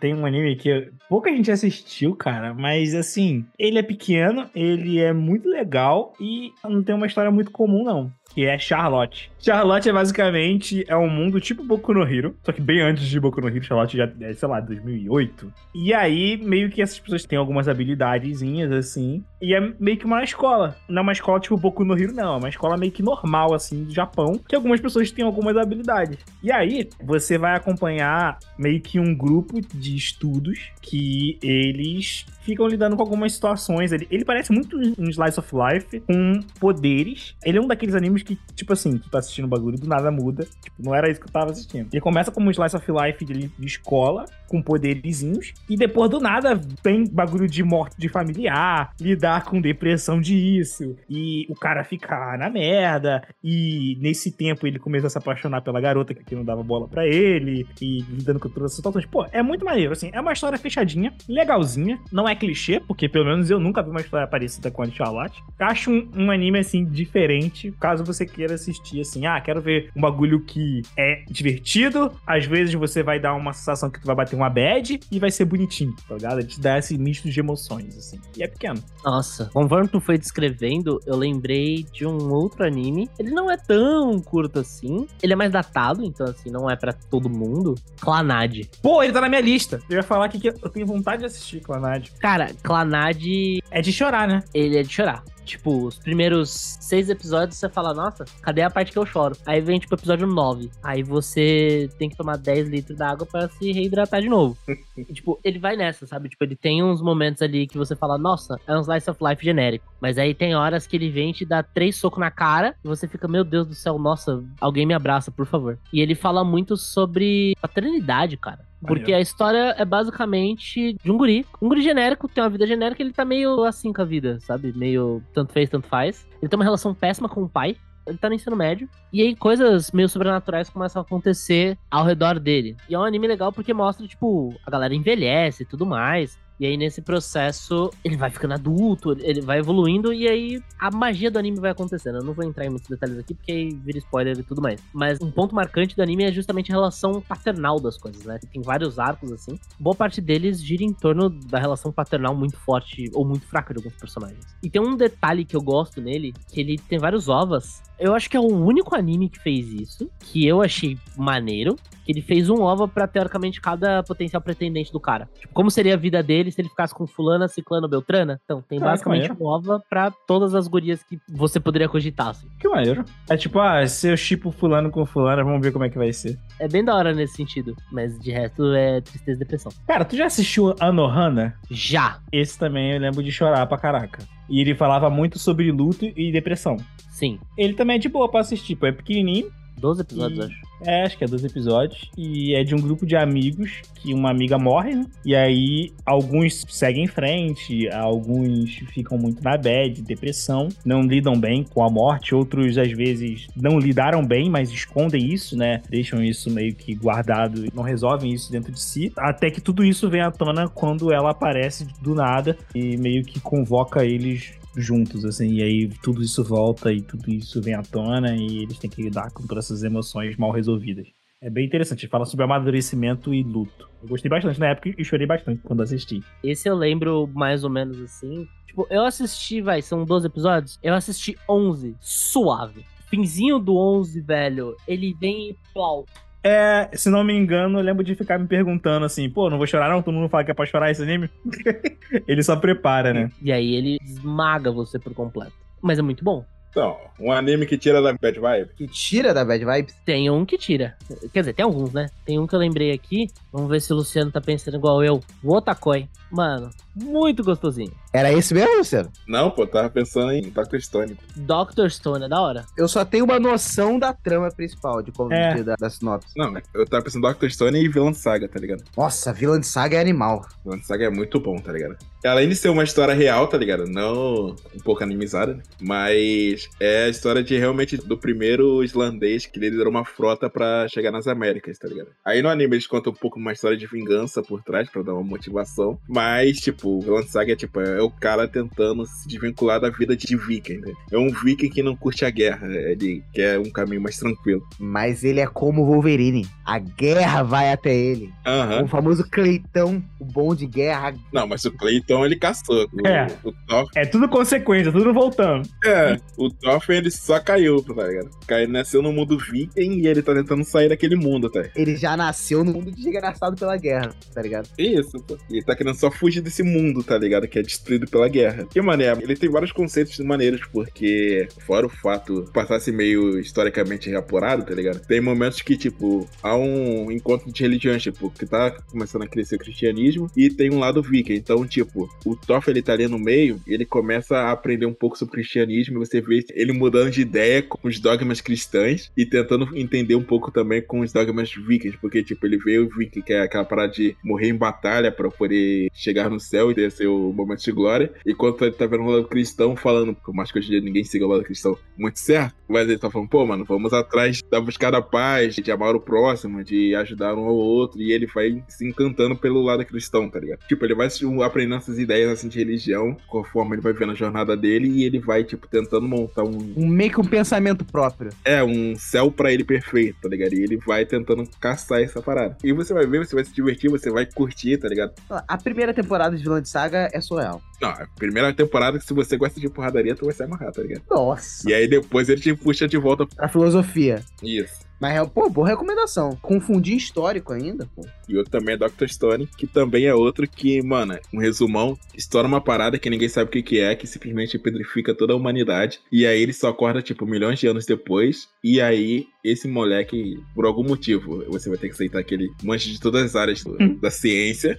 Tem um anime que pouca gente assistiu, cara, mas assim, ele é pequeno, ele é muito legal e não tem uma história muito comum, não que é Charlotte. Charlotte é basicamente é um mundo tipo Boku no Hero, só que bem antes de Boku no Hero, Charlotte já é, sei lá, 2008. E aí, meio que essas pessoas têm algumas habilidadezinhas, assim, e é meio que uma escola. Não é uma escola tipo Boku no Hero, não, é uma escola meio que normal, assim, do Japão, que algumas pessoas têm algumas habilidades. E aí, você vai acompanhar meio que um grupo de estudos que eles ficam lidando com algumas situações. Ele, ele parece muito um Slice of Life com poderes. Ele é um daqueles animes que, tipo assim, tu tá assistindo o bagulho do nada muda. Tipo, não era isso que eu tava assistindo. Ele começa como um Slice of Life de, de escola, com poderizinhos, e depois do nada tem bagulho de morte de familiar, lidar com depressão disso, e o cara ficar na merda, e nesse tempo ele começou a se apaixonar pela garota que não dava bola para ele, e lidando com todas as situações. Pô, é muito maneiro, assim, é uma história fechadinha, legalzinha, não é clichê, porque pelo menos eu nunca vi uma história parecida com a de Charlotte. Acho um, um anime, assim, diferente, caso você queira assistir, assim, ah, quero ver um bagulho que é divertido, às vezes você vai dar uma sensação que tu vai bater uma bad e vai ser bonitinho, tá ligado? Ele te dá esse misto de emoções, assim. E é pequeno. Nossa, conforme tu foi descrevendo, eu lembrei de um outro anime. Ele não é tão curto assim. Ele é mais datado, então assim, não é para todo mundo. Clanad. Pô, ele tá na minha lista. Eu ia falar aqui que eu tenho vontade de assistir Clanad. Cara, Clanad. É de chorar, né? Ele é de chorar. Tipo, os primeiros seis episódios você fala, nossa, cadê a parte que eu choro? Aí vem, tipo, episódio 9. Aí você tem que tomar 10 litros d'água para se reidratar de novo. e, tipo, ele vai nessa, sabe? Tipo, ele tem uns momentos ali que você fala, nossa, é um slice of life genérico. Mas aí tem horas que ele vem te dá três socos na cara e você fica, meu Deus do céu, nossa, alguém me abraça, por favor. E ele fala muito sobre paternidade, cara. Porque a história é basicamente de um guri. Um guri genérico, tem uma vida genérica, ele tá meio assim com a vida, sabe? Meio tanto fez, tanto faz. Ele tem uma relação péssima com o pai. Ele tá no ensino médio. E aí coisas meio sobrenaturais começam a acontecer ao redor dele. E é um anime legal porque mostra, tipo, a galera envelhece e tudo mais. E aí, nesse processo, ele vai ficando adulto, ele vai evoluindo, e aí a magia do anime vai acontecendo. Eu não vou entrar em muitos detalhes aqui, porque aí vira spoiler e tudo mais. Mas um ponto marcante do anime é justamente a relação paternal das coisas, né? Tem vários arcos, assim. Boa parte deles gira em torno da relação paternal muito forte ou muito fraca de alguns personagens. E tem um detalhe que eu gosto nele, que ele tem vários ovas Eu acho que é o único anime que fez isso, que eu achei maneiro, que ele fez um OVA pra, teoricamente, cada potencial pretendente do cara. Tipo, como seria a vida dele se ele ficasse com fulana, ciclano, beltrana? Então, tem Ah, basicamente que um OVA pra todas as gurias que você poderia cogitar, assim. Que maneiro. É tipo, ah, se eu chipo fulano com fulana, vamos ver como é que vai ser. É bem da hora nesse sentido, mas de resto é tristeza e depressão. Cara, tu já assistiu Anohana? Já, Esse também eu lembro de chorar pra caraca. E ele falava muito sobre luto e depressão. Sim. Ele também é de boa pra assistir, pô. É pequenininho. 12 episódios, E- acho. É, acho que é 12 episódios. E é de um grupo de amigos que uma amiga morre, né? E aí alguns seguem em frente, alguns ficam muito na bad, depressão, não lidam bem com a morte, outros às vezes não lidaram bem, mas escondem isso, né? Deixam isso meio que guardado, não resolvem isso dentro de si. Até que tudo isso vem à tona quando ela aparece do nada e meio que convoca eles juntos, assim, e aí tudo isso volta e tudo isso vem à tona e eles têm que lidar com todas essas emoções mal resolvidas. É bem interessante, fala sobre amadurecimento e luto. Eu gostei bastante na época e chorei bastante quando assisti. Esse eu lembro mais ou menos assim. Tipo, eu assisti, vai, são 12 episódios. Eu assisti 11, suave. Finzinho do 11, velho, ele vem e plau. É, se não me engano, eu lembro de ficar me perguntando assim, pô, não vou chorar não? Todo mundo fala que é pra chorar esse anime? Ele só prepara, né? E aí ele esmaga você por completo. Mas é muito bom. Então, um anime que tira da bad vibe. Que tira da bad vibes. Tem um que tira. Quer dizer, tem alguns, né? Tem um que eu lembrei aqui. Vamos ver se o Luciano tá pensando igual eu. O Otakoi. Mano, muito gostosinho. Era esse mesmo, Luciano? Não, pô, tava pensando em Dr. Stone. Dr. Stone é da hora. Eu só tenho uma noção da trama principal, de como É. da, da sinopse. Não, eu tava pensando em Dr. Stone e Villain Saga, tá ligado? Nossa, Vilã de Saga é animal. Villain Saga é muito bom, tá ligado? Além de ser uma história real, tá ligado? Não um pouco animizada, né? Mas é a história de realmente do primeiro islandês que liderou uma frota pra chegar nas Américas, tá ligado? Aí no anime eles contam um pouco uma história de vingança por trás pra dar uma motivação. Mas, tipo, o Villain Saga é tipo, é o cara tentando se desvincular da vida de viking, né? É um viking que não curte a guerra, ele quer um caminho mais tranquilo. Mas ele é como o Wolverine. A guerra vai até ele. Aham. O famoso Cleitão, o bom de guerra. Não, mas o Clayton ele caçou. O, É. o Thor, É tudo consequência, tudo voltando. é, o Thorfinn ele só caiu, tá ligado? Caiu, nasceu no mundo viking e ele tá tentando sair daquele mundo, tá? Ele já nasceu no mundo desgraçado pela guerra, tá ligado? Isso, pô. Ele tá querendo só fugir desse mundo, tá ligado? Que é destruído pela guerra. E, mané, ele tem vários conceitos maneiros, porque, fora o fato passasse meio historicamente reapurado, tá ligado? Tem momentos que, tipo, há um encontro de religiões, tipo, que tá começando a crescer o cristianismo e tem um lado viking. Então, tipo, o Toff, ele tá ali no meio ele começa a aprender um pouco sobre cristianismo e você vê ele mudando de ideia com os dogmas cristãos e tentando entender um pouco também com os dogmas vikings, porque, tipo, ele vê o viking, que é aquela parada de morrer em batalha pra poder chegar no céu e ter seu momento de glória, enquanto ele tá vendo o lado cristão falando, por mais que hoje em dia ninguém siga o lado cristão muito certo, mas ele tá falando, pô, mano, vamos atrás da buscar da paz, de amar o próximo, de ajudar um ao outro, e ele vai se encantando pelo lado cristão, tá ligado? Tipo, ele vai aprendendo essas ideias assim de religião, conforme ele vai vendo a jornada dele, e ele vai, tipo, tentando montar um, Um, meio que um pensamento próprio. é, um céu pra ele perfeito, tá ligado? E ele vai tentando caçar essa parada. E você vai ver, você vai se divertir, você vai curtir, tá ligado? A primeira temporada de Vilã de Saga é surreal. Não, a primeira temporada, se você gosta de porradaria, tu vai se amarrar, tá ligado? Nossa. E aí depois ele te puxa de volta. A filosofia. Isso. Mas, pô, boa recomendação. Confundir histórico ainda, pô. E outro também é Dr. Stone, que também é outro que, mano, um resumão, estoura uma parada que ninguém sabe o que, que é, que simplesmente pedrifica toda a humanidade. E aí ele só acorda, tipo, milhões de anos depois. E aí, esse moleque, por algum motivo, você vai ter que aceitar que ele mancha de todas as áreas do- da ciência.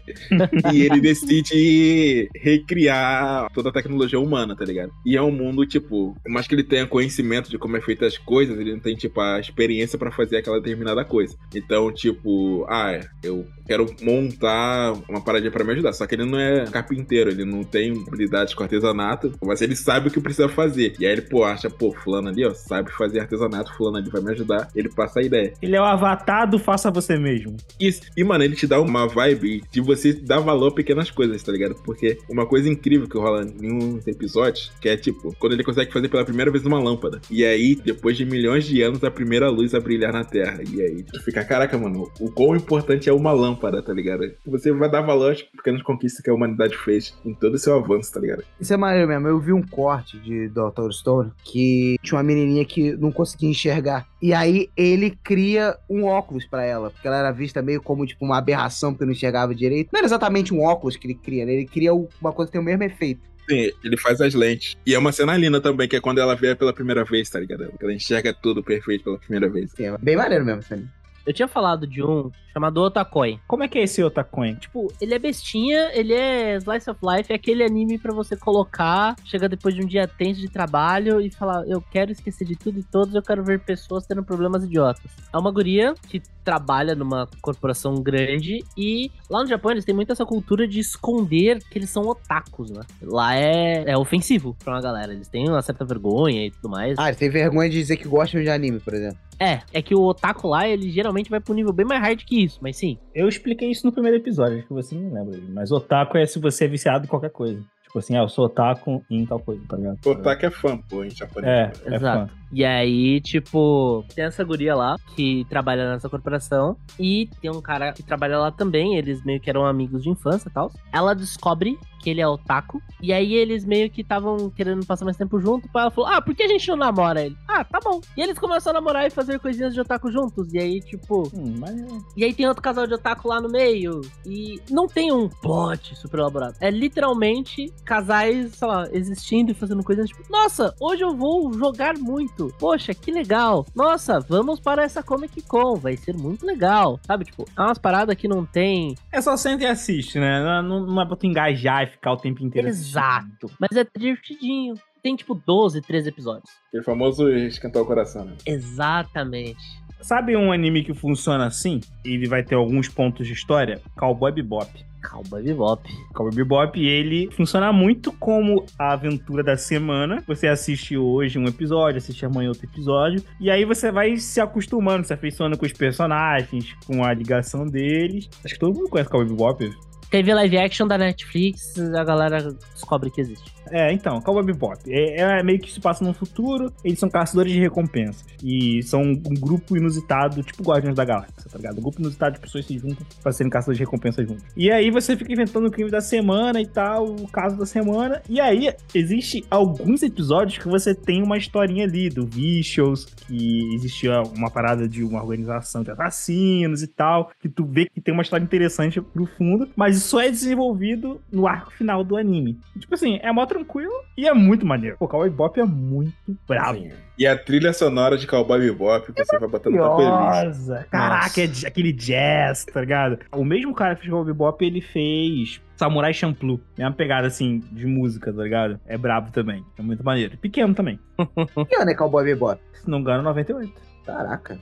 e ele decide recriar toda a tecnologia humana, tá ligado? E é um mundo, tipo, por mais que ele tenha conhecimento de como é feita as coisas, ele não tem, tipo, a experiência pra fazer aquela determinada coisa. Então, tipo, ah, eu quero montar uma paradinha pra me ajudar. Só que ele não é carpinteiro, ele não tem habilidades com artesanato, mas ele sabe o que precisa fazer. E aí ele, pô, acha, pô, fulano ali, ó, sabe fazer artesanato, fulano ali vai me ajudar. Ele passa a ideia. Ele é o avatar do faça você mesmo. Isso. E, mano, ele te dá uma vibe de você dar valor a pequenas coisas, tá ligado? Porque uma coisa incrível que rola em uns episódios, que é tipo, quando ele consegue fazer pela primeira vez uma lâmpada. E aí, depois de milhões de anos, a primeira luz a brilhar na Terra. E aí, tu fica, caraca, mano, o quão importante é uma lâmpada lâmpada, tá ligado? Você vai dar valor às pequenas conquistas que a humanidade fez em todo o seu avanço, tá ligado? Isso é maneiro mesmo. Eu vi um corte de Dr. Stone que tinha uma menininha que não conseguia enxergar. E aí ele cria um óculos pra ela, porque ela era vista meio como tipo uma aberração porque não enxergava direito. Não era exatamente um óculos que ele cria, né? Ele cria uma coisa que tem o mesmo efeito. Sim, ele faz as lentes. E é uma cena linda também, que é quando ela vê pela primeira vez, tá ligado? Ela enxerga tudo perfeito pela primeira vez. Sim, é bem maneiro mesmo, Sammy. Eu tinha falado de um chamado Otakoi. Como é que é esse Otakoi? Tipo, ele é bestinha, ele é slice of life, é aquele anime pra você colocar, chega depois de um dia tenso de trabalho e falar, eu quero esquecer de tudo e todos, eu quero ver pessoas tendo problemas idiotas. É uma guria que trabalha numa corporação grande e lá no Japão eles têm muito essa cultura de esconder que eles são otakus, né? Lá é, é ofensivo pra uma galera, eles têm uma certa vergonha e tudo mais. Ah, ele tem vergonha de dizer que gostam de anime, por exemplo. É, é que o otaku lá, ele geralmente vai pro nível bem mais hard que isso, mas sim. Eu expliquei isso no primeiro episódio, acho que você não lembra. Mas otaku é se você é viciado em qualquer coisa. Tipo assim, ah, eu sou otaku em tal coisa, tá ligado? Otaku é fã, pô, em japonês. É, é Exato. fã. E aí, tipo, tem essa guria lá que trabalha nessa corporação e tem um cara que trabalha lá também, eles meio que eram amigos de infância e tal. Ela descobre que ele é otaku e aí eles meio que estavam querendo passar mais tempo junto, ela falou: "Ah, por que a gente não namora ele?" "Ah, tá bom". E eles começaram a namorar e fazer coisinhas de otaku juntos e aí, tipo, Hum, mas e aí tem outro casal de otaku lá no meio. E não tem um plot super elaborado. É literalmente casais, sei lá, existindo e fazendo coisas tipo, nossa, hoje eu vou jogar muito. Poxa, que legal. Nossa, vamos para essa Comic Con. Vai ser muito legal. Sabe, tipo, é umas paradas que não tem. é só senta e assiste, né? Não, não é pra tu engajar e ficar o tempo inteiro assistindo. Exato. Mas é divertidinho. Tem tipo 12, 13 episódios. Aquele famoso esquentar o coração, né? Exatamente. Sabe um anime que funciona assim? Ele vai ter alguns pontos de história? Cowboy Bebop. Cowboy Bebop. Cowboy Bebop, ele funciona muito como a aventura da semana. Você assiste hoje um episódio, assiste amanhã outro episódio, e aí você vai se acostumando, se afeiçoando com os personagens, com a ligação deles. Acho que todo mundo conhece Cowboy Bebop. Teve live action da Netflix, a galera descobre que existe. É, então, Cowboy Bebop. É, é meio que se passa no futuro, eles são caçadores de recompensas. E são um grupo inusitado, tipo Guardiões da Galáxia, tá ligado? Um grupo inusitado de pessoas se juntam pra serem caçadores de recompensas juntos. E aí você fica inventando o crime da semana e tal, o caso da semana. E aí existe alguns episódios que você tem uma historinha ali, do Vicious, que existia uma parada de uma organização de assassinos e tal, que tu vê que tem uma história interessante pro fundo, mas isso é desenvolvido no arco final do anime. Tipo assim, é mó tranquilo e é muito maneiro. Pô, Cowboy Bebop é muito bravo. E a trilha sonora de Cowboy Bebop, você vai botando na playlist. Nossa, caraca, é aquele jazz, tá ligado? O mesmo cara que fez Cowboy Bebop, ele fez Samurai Champloo. É uma pegada, assim, de música, tá ligado? É brabo também. É muito maneiro. Pequeno também. Que ano é Cowboy Bebop? Se não engano, 98. Caraca.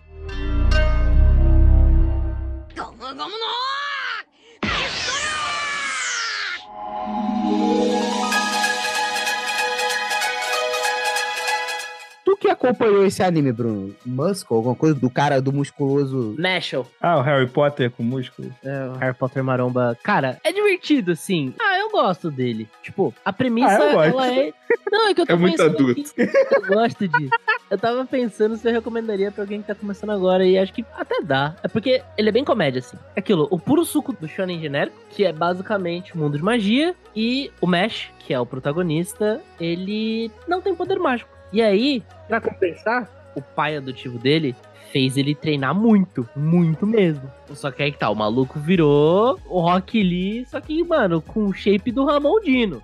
Tu que acompanhou esse anime, Bruno? Muscle? Alguma coisa do cara do musculoso? Nashville. Ah, o Harry Potter com músculos. É, o Harry Potter Maromba. Cara, é divertido, assim. Ah, eu gosto dele. Tipo, a premissa, Ah, eu gosto. ela é. Não, é que eu tô É muito pensando adulto. aqui- Eu gosto disso. Eu tava pensando se eu recomendaria pra alguém que tá começando agora e acho que até dá. É porque ele é bem comédia, assim. É aquilo, o puro suco do shonen genérico, que é basicamente o mundo de magia, e o Mesh, que é o protagonista, ele não tem poder mágico. E aí, pra compensar, o pai adotivo dele fez ele treinar muito, muito mesmo. Só que aí que tá, o maluco virou o Rock Lee, só que, mano, com o shape do Ramondino.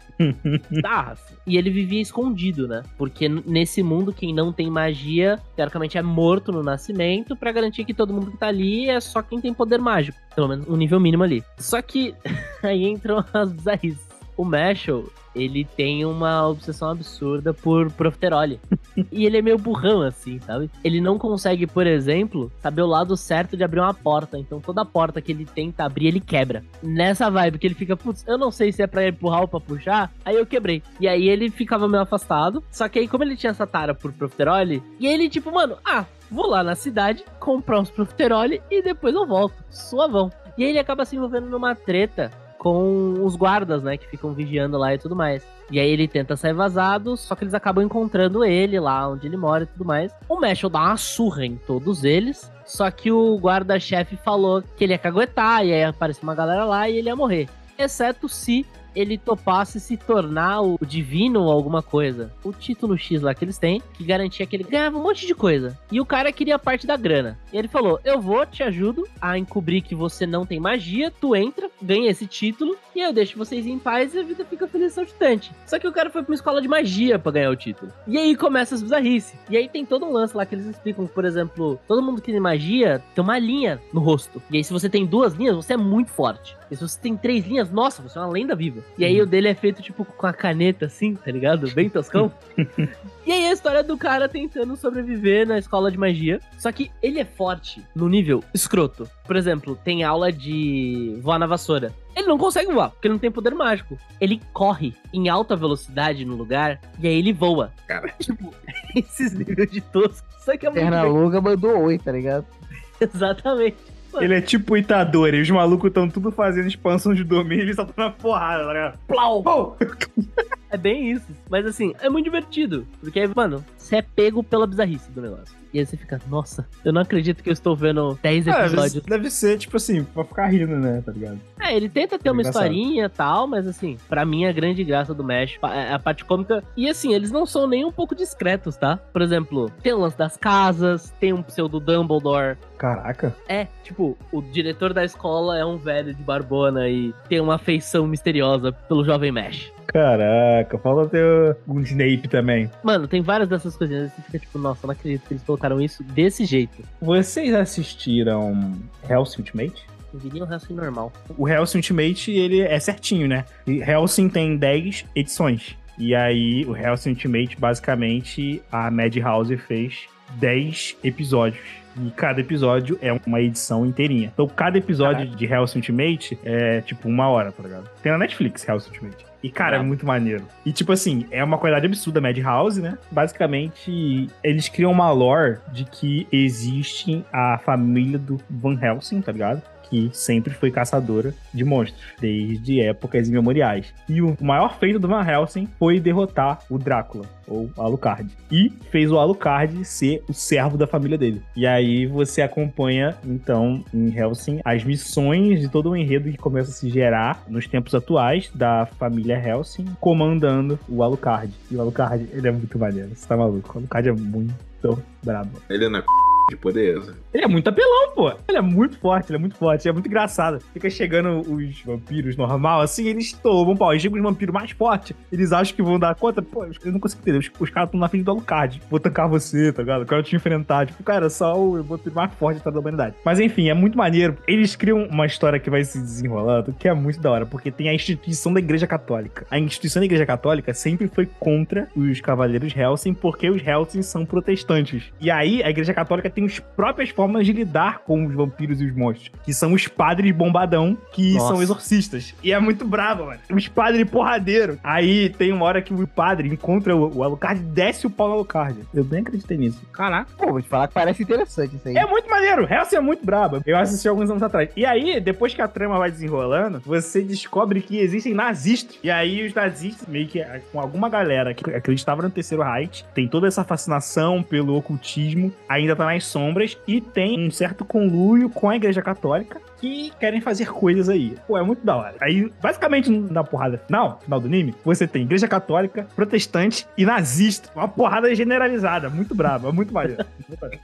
Tá, e ele vivia escondido, né? Porque nesse mundo, quem não tem magia, teoricamente é morto no nascimento, pra garantir que todo mundo que tá ali é só quem tem poder mágico. Pelo menos um nível mínimo ali. Só que aí entram as bizarrices. O Mashal, ele tem uma obsessão absurda por profiterole. e ele é meio burrão, assim, sabe? Ele não consegue, por exemplo, saber o lado certo de abrir uma porta. Então toda porta que ele tenta abrir, ele quebra. Nessa vibe que ele fica, putz, eu não sei se é pra empurrar ou pra puxar, aí eu quebrei. E aí ele ficava meio afastado. Só que aí, como ele tinha essa tara por profiterole, e aí ele, tipo, mano, ah, vou lá na cidade, comprar uns profiterole e depois eu volto. Suavão. E aí ele acaba se envolvendo numa treta com os guardas, né? Que ficam vigiando lá e tudo mais. E aí ele tenta sair vazado, só que eles acabam encontrando ele lá onde ele mora e tudo mais. O Mashal dá uma surra em todos eles. Só que o guarda-chefe falou que ele ia caguetar, e aí apareceu uma galera lá e ele ia morrer. Exceto se ele topasse se tornar o divino ou alguma coisa. O título X lá que eles têm, que garantia que ele ganhava um monte de coisa. E o cara queria parte da grana. E ele falou: Eu vou, te ajudo a encobrir que você não tem magia, tu entra, ganha esse título, e eu deixo vocês em paz e a vida fica feliz e saltitante. Só que o cara foi pra uma escola de magia para ganhar o título. E aí começa as bizarrices. E aí tem todo um lance lá que eles explicam, por exemplo, todo mundo que tem magia tem uma linha no rosto. E aí se você tem duas linhas, você é muito forte. E se você tem três linhas, nossa, você é uma lenda viva. E aí o dele é feito, tipo, com a caneta, assim, tá ligado? Bem toscão. e aí a história do cara tentando sobreviver na escola de magia. Só que ele é forte no nível escroto. Por exemplo, tem aula de voar na vassoura. Ele não consegue voar, porque ele não tem poder mágico. Ele corre em alta velocidade no lugar e aí ele voa. Cara. Tipo, esses níveis de tosco. Só que é Perna longa mandou oi, tá ligado? Exatamente. Ele é tipo o Itadori, e os malucos estão tudo fazendo expansão de domínio e ele só na porrada, tá ligado? Plau! Pô! É bem isso. Mas assim, é muito divertido. Porque, mano, você é pego pela bizarrice do negócio. E aí você fica, nossa, eu não acredito que eu estou vendo 10 Ah, episódios. deve, ser, tipo assim, pra ficar rindo, né, tá ligado? É, ele tenta ter uma Engraçado. historinha e tal, mas assim, pra mim a grande graça do Mesh é a parte cômica. E assim, eles não são nem um pouco discretos, tá? Por exemplo, tem o lance das casas, tem um pseudo Dumbledore. Caraca. É, tipo, o diretor da escola é um velho de barbona e tem uma afeição misteriosa pelo jovem Mesh. Caraca, falta ter um Snape também. Mano, tem várias dessas coisinhas. Você fica tipo, nossa, eu não acredito que eles colocaram isso desse jeito. Vocês assistiram Hellsing Ultimate? Eu diria um resto normal. O Hellsing Ultimate, ele é certinho, né? E Hellsing tem 10 edições. E aí, o Hellsing Ultimate, basicamente, a Madhouse fez 10 episódios. E cada episódio é uma edição inteirinha. Então, cada episódio de Hellsing Ultimate é, tipo, uma hora, tá ligado? Tem na Netflix, Hellsing Ultimate. E, cara, é Ah. muito maneiro. E, tipo assim, é uma qualidade absurda, Madhouse, né? Basicamente, eles criam uma lore de que existe a família do Van Helsing, tá ligado? Que sempre foi caçadora de monstros, desde épocas imemoriais. E o maior feito do Van Helsing foi derrotar o Drácula, ou Alucard. E fez o Alucard ser o servo da família dele. E aí você acompanha, então, em Helsing, as missões de todo o enredo que começa a se gerar nos tempos atuais da família Helsing, comandando o Alucard. E o Alucard, ele é muito maneiro, você tá maluco? O Alucard é muito brabo. Ele é de poder. Ele é muito apelão, pô. Ele é muito forte, ele é muito forte, é muito engraçado. Fica chegando os vampiros normal, assim, eles tomam pau. Chega os vampiros mais fortes, eles acham que vão dar conta. Pô, eu não consigo entender. Os, os caras estão na frente do Alucard. Vou tancar você, tá ligado? Quero te enfrentar. Tipo, cara, só o vampiro mais forte da humanidade. Mas enfim, é muito maneiro. Eles criam uma história que vai se desenrolando, que é muito da hora, porque tem a instituição da Igreja Católica. A instituição da Igreja Católica sempre foi contra os Cavaleiros Helsing, porque os Helsing são protestantes. E aí, a Igreja Católica tem as próprias formas de lidar com os vampiros e os monstros, que são os padres bombadão, que Nossa. são exorcistas. E é muito bravo, mano. Os padres porradeiro. Aí tem uma hora que o padre encontra o, o Alucard e desce o pau no Alucard. Eu nem acreditei nisso. Caraca. Pô, vou te falar que parece interessante isso aí. É muito maneiro, Hellsing é muito braba. Eu assisti alguns anos atrás. E aí, depois que a trama vai desenrolando, você descobre que existem nazistas. E aí, os nazistas, meio que eh, com alguma galera que acreditava no terceiro Reich, tem toda essa fascinação pelo ocultismo, ainda tá nas sombras, e tem um certo conluio com a Igreja Católica que querem fazer coisas aí. Pô, é muito da hora. Aí, basicamente, na porrada final, final do anime, você tem Igreja Católica, protestante e nazista. Uma porrada generalizada, muito brava, muito maneiro. Muito maneiro.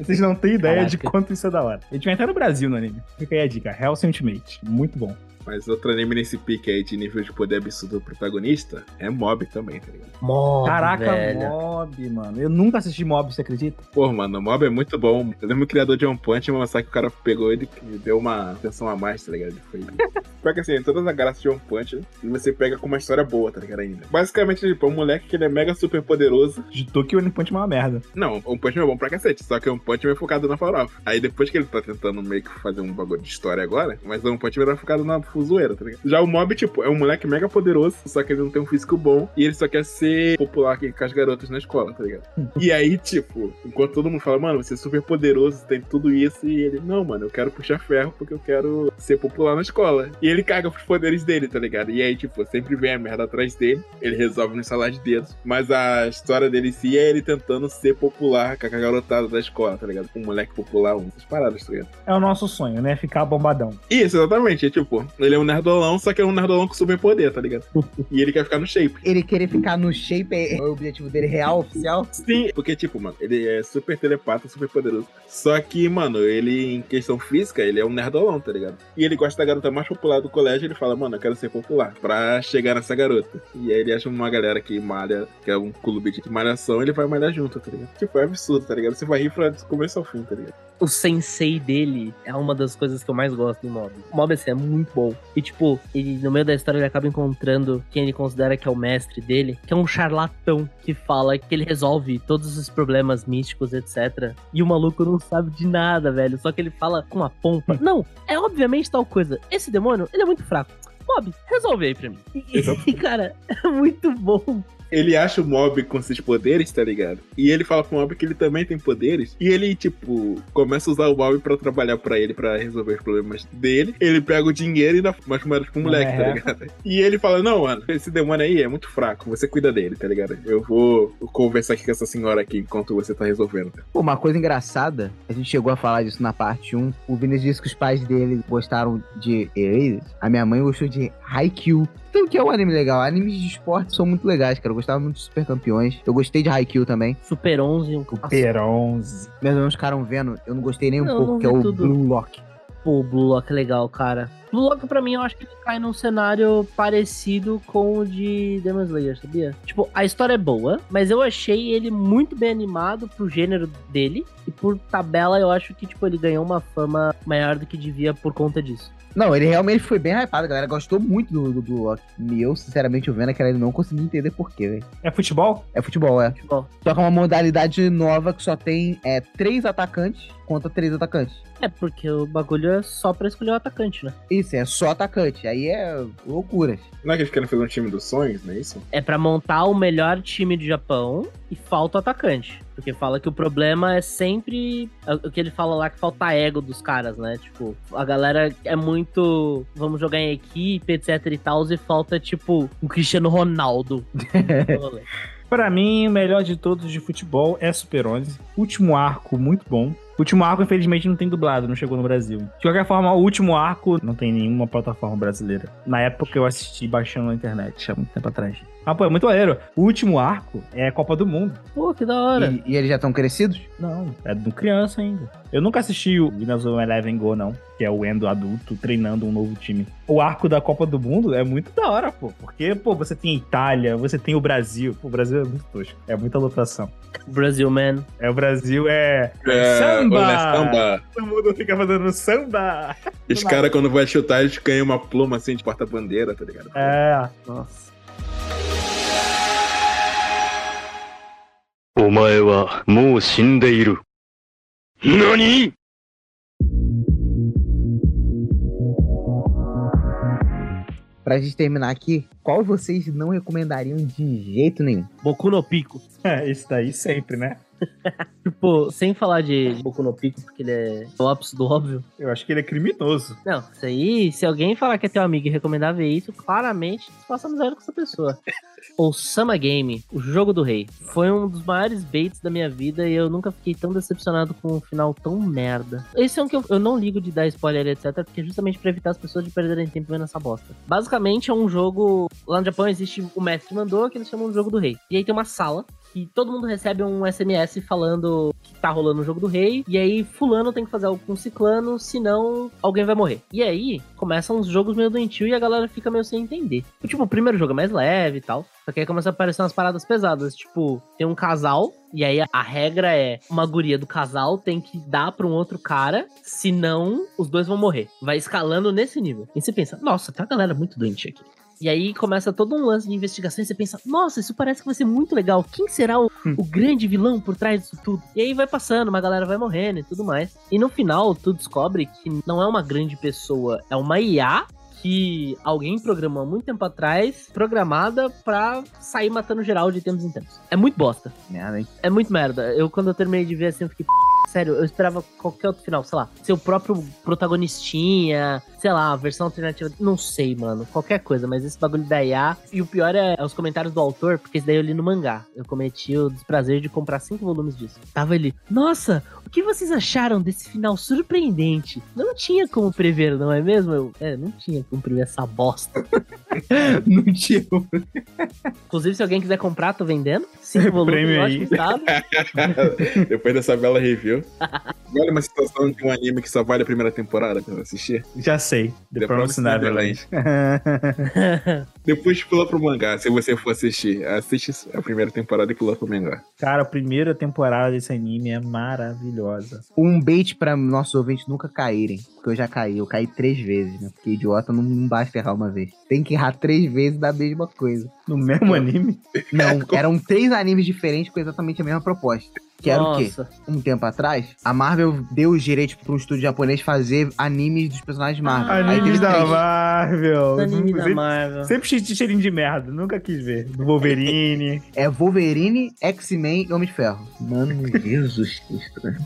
Vocês não têm ideia de Caraca. quanto isso é da hora. A gente vai até no Brasil no anime. Fica aí a dica. Hell's Ultimate. Muito bom. Mas outro anime nesse pique aí de nível de poder absurdo do protagonista é Mob também, tá ligado? Mob, Caraca, velho. Mob, mano. Eu nunca assisti Mob, você acredita? Pô, mano, o Mob é muito bom. Eu lembro o criador de One Punch, mas só que o cara pegou ele e deu uma atenção a mais, tá ligado? Foi... Pega assim, todas as graças de One Punch e você pega com uma história boa, tá ligado? Ainda. Basicamente, tipo, é um moleque que ele é mega super poderoso. De Tokyo One Punch é uma merda. Não, o One Punch Man é bom pra cacete, só que o One Punch Man é focado na farofa. Aí depois que ele tá tentando meio que fazer um bagulho de história agora, mas o One Punch Man era focado na fuzoeira, tá ligado? Já o Mob, tipo, é um moleque mega poderoso, só que ele não tem um físico bom e ele só quer ser popular com as garotas na escola, tá ligado? e aí, tipo, enquanto todo mundo fala, mano, você é super poderoso, tem tudo isso, e ele, não, mano, eu quero puxar ferro porque eu quero ser popular na escola. E ele caga pros poderes dele, tá ligado? E aí, tipo, sempre vem a merda atrás dele, ele resolve no salar de dedos. Mas a história dele em si é ele tentando ser popular com a garotada da escola, tá ligado? Um moleque popular, um, essas paradas, tá ligado? É o nosso sonho, né? Ficar bombadão. Isso, exatamente. É tipo, ele é um nerdolão, só que é um nerdolão com superpoder, tá ligado? e ele quer ficar no shape. Ele querer ficar no shape é o objetivo dele real, oficial? Sim, porque, tipo, mano, ele é super telepata, super poderoso. Só que, mano, ele, em questão física, ele é um nerdolão, tá ligado? E ele gosta da garota mais popular do colégio, ele fala, mano, eu quero ser popular, pra chegar nessa garota. E aí ele acha uma galera que malha, que é um clube de malhação, ele vai malhar junto, tá ligado? Tipo, é absurdo, tá ligado? Você vai rir pra começo ao fim, tá ligado? O sensei dele é uma das coisas que eu mais gosto em Mob. O Mob assim, é muito bom. E tipo, ele, no meio da história ele acaba encontrando quem ele considera que é o mestre dele, que é um charlatão que fala que ele resolve todos os problemas místicos, etc. E o maluco não sabe de nada, velho. Só que ele fala com uma pompa. Não, é obviamente tal coisa. Esse demônio, ele é muito fraco. Mob, resolve aí pra mim. E, cara, é muito bom ele acha o mob com seus poderes, tá ligado? E ele fala pro mob que ele também tem poderes. E ele, tipo, começa a usar o mob pra trabalhar pra ele, pra resolver os problemas dele. Ele pega o dinheiro e dá umas moedas pro moleque, tá é. tá ligado? E ele fala: Não, mano, esse demônio aí é muito fraco. Você cuida dele, tá ligado? Eu vou conversar aqui com essa senhora aqui enquanto você tá resolvendo. Pô, uma coisa engraçada, a gente chegou a falar disso na parte 1. O Vinícius disse que os pais dele gostaram de Erased. A minha mãe gostou de Haikyuu. Então, que é um anime legal. Animes de esporte são muito legais, cara. Eu gostava muito de Super Campeões. Eu gostei de Haikyuu também. Super 11. Super 11. Meus irmãos ficaram vendo. Eu não gostei nem um não, pouco, que é o tudo. Blue Lock. Pô, o Blue Lock é legal, cara. Blue Lock, pra mim, eu acho que ele cai num cenário parecido com o de Demon Slayer, sabia? Tipo, a história é boa, mas eu achei ele muito bem animado pro gênero dele. E por tabela, eu acho que, tipo, ele ganhou uma fama maior do que devia por conta disso. Não, ele realmente foi bem hypado, a galera gostou muito do, do, do Loki. E eu, sinceramente, eu vendo aquela ele não consegui entender porquê, velho. É futebol? É futebol, é. Futebol. Só que é uma modalidade nova que só tem é, três atacantes contra três atacantes. É, porque o bagulho é só pra escolher o atacante, né? Isso, é só atacante. Aí é loucura. Não é que eles querem fazer um time dos sonhos, não é isso? É pra montar o melhor time do Japão e falta o atacante. Porque fala que o problema é sempre o que ele fala lá que falta ego dos caras, né? Tipo, a galera é muito. Vamos jogar em equipe, etc e tal, e falta, tipo, o Cristiano Ronaldo. Para mim, o melhor de todos de futebol é Super 11. Último arco muito bom. Último arco, infelizmente, não tem dublado, não chegou no Brasil. De qualquer forma, o último arco não tem nenhuma plataforma brasileira. Na época eu assisti baixando na internet, há muito tempo atrás. Ah, pô, é muito maneiro. O último arco é a Copa do Mundo. Pô, que da hora. E, e eles já estão crescidos? Não, é do criança ainda. Eu nunca assisti o Windows Eleven Go, não. Que é o Endo adulto treinando um novo time. O arco da Copa do Mundo é muito da hora, pô. Porque, pô, você tem Itália, você tem o Brasil. Pô, o Brasil é muito tosco. É muita lotação. Brasil, man. É, o Brasil é. é samba! É samba! Todo mundo fica fazendo samba! Os caras, quando vai chutar, eles ganham uma pluma assim de porta-bandeira, tá ligado? É, nossa. お前はもう死んでいる。何 Pra gente terminar aqui, qual vocês não recomendariam de jeito nenhum? Boku no Pico. É, isso daí sempre, né? tipo, sem falar de Boku no Pico, porque ele é o ápice do óbvio. Eu acho que ele é criminoso. Não, isso aí, se alguém falar que é teu amigo e recomendar ver isso, claramente faça amizade com essa pessoa. o Sama Game, o jogo do rei, foi um dos maiores baits da minha vida e eu nunca fiquei tão decepcionado com um final tão merda. Esse é um que eu, eu não ligo de dar spoiler, etc, porque é justamente pra evitar as pessoas de perderem tempo vendo essa bosta. Basicamente é um jogo. Lá no Japão existe o mestre mandou, que eles chamam de jogo do rei. E aí tem uma sala que todo mundo recebe um SMS falando que tá rolando o jogo do rei, e aí fulano tem que fazer algo com ciclano, senão alguém vai morrer. E aí começam uns jogos meio doentio e a galera fica meio sem entender. E, tipo, o primeiro jogo é mais leve e tal, só que aí começa a aparecer umas paradas pesadas, tipo, tem um casal e aí a, a, regra é uma guria do casal tem que dar para um outro cara, senão os dois vão morrer. Vai escalando nesse nível. E você pensa, nossa, tem uma galera muito doente aqui. E aí começa todo um lance de investigação e você pensa, nossa, isso parece que vai ser muito legal. Quem será o, hum. o grande vilão por trás disso tudo? E aí vai passando, uma galera vai morrendo e tudo mais. E no final, tu descobre que não é uma grande pessoa, é uma IA que alguém programou há muito tempo atrás, programada pra sair matando geral de tempos em tempos. É muito bosta. Merda, hein? É muito merda. Eu, quando eu terminei de ver assim, eu fiquei Sério, eu esperava qualquer outro final, sei lá, ser o próprio protagonistinha, sei lá, a versão alternativa, não sei, mano, qualquer coisa, mas esse bagulho da IA. E o pior é, é os comentários do autor, porque daí eu li no mangá. Eu cometi o desprazer de comprar cinco volumes disso. Tava ele, nossa, o que vocês acharam desse final surpreendente? Não tinha como prever, não é mesmo? Eu, é, não tinha como prever essa bosta. não tinha como. Inclusive, se alguém quiser comprar, tô vendendo. Cinco volumes, acho que Depois dessa bela review. Olha uma situação de um anime que só vale a primeira temporada pra assistir. Já sei. The, The Promised Neverland. Depois pula pro mangá, se você for assistir. Assiste a primeira temporada e pula pro mangá. Cara, a primeira temporada desse anime é maravilhosa. Um bait pra nossos ouvintes nunca caírem. Porque eu já caí. Eu caí três vezes, né? Porque idiota não, não basta errar uma vez. Tem que errar três vezes da mesma coisa. No mesmo anime? Não, eram três animes diferentes com exatamente a mesma proposta. Que era Nossa. o quê? Um tempo atrás, a Marvel deu os direitos para um estúdio japonês fazer animes dos personagens Marvel. Ah, animes da três. Marvel. Anime da Marvel. Sempre cheirinho de merda. Nunca quis ver. Do Wolverine. é Wolverine, X-Men e Homem de Ferro. Mano, Jesus Cristo, né?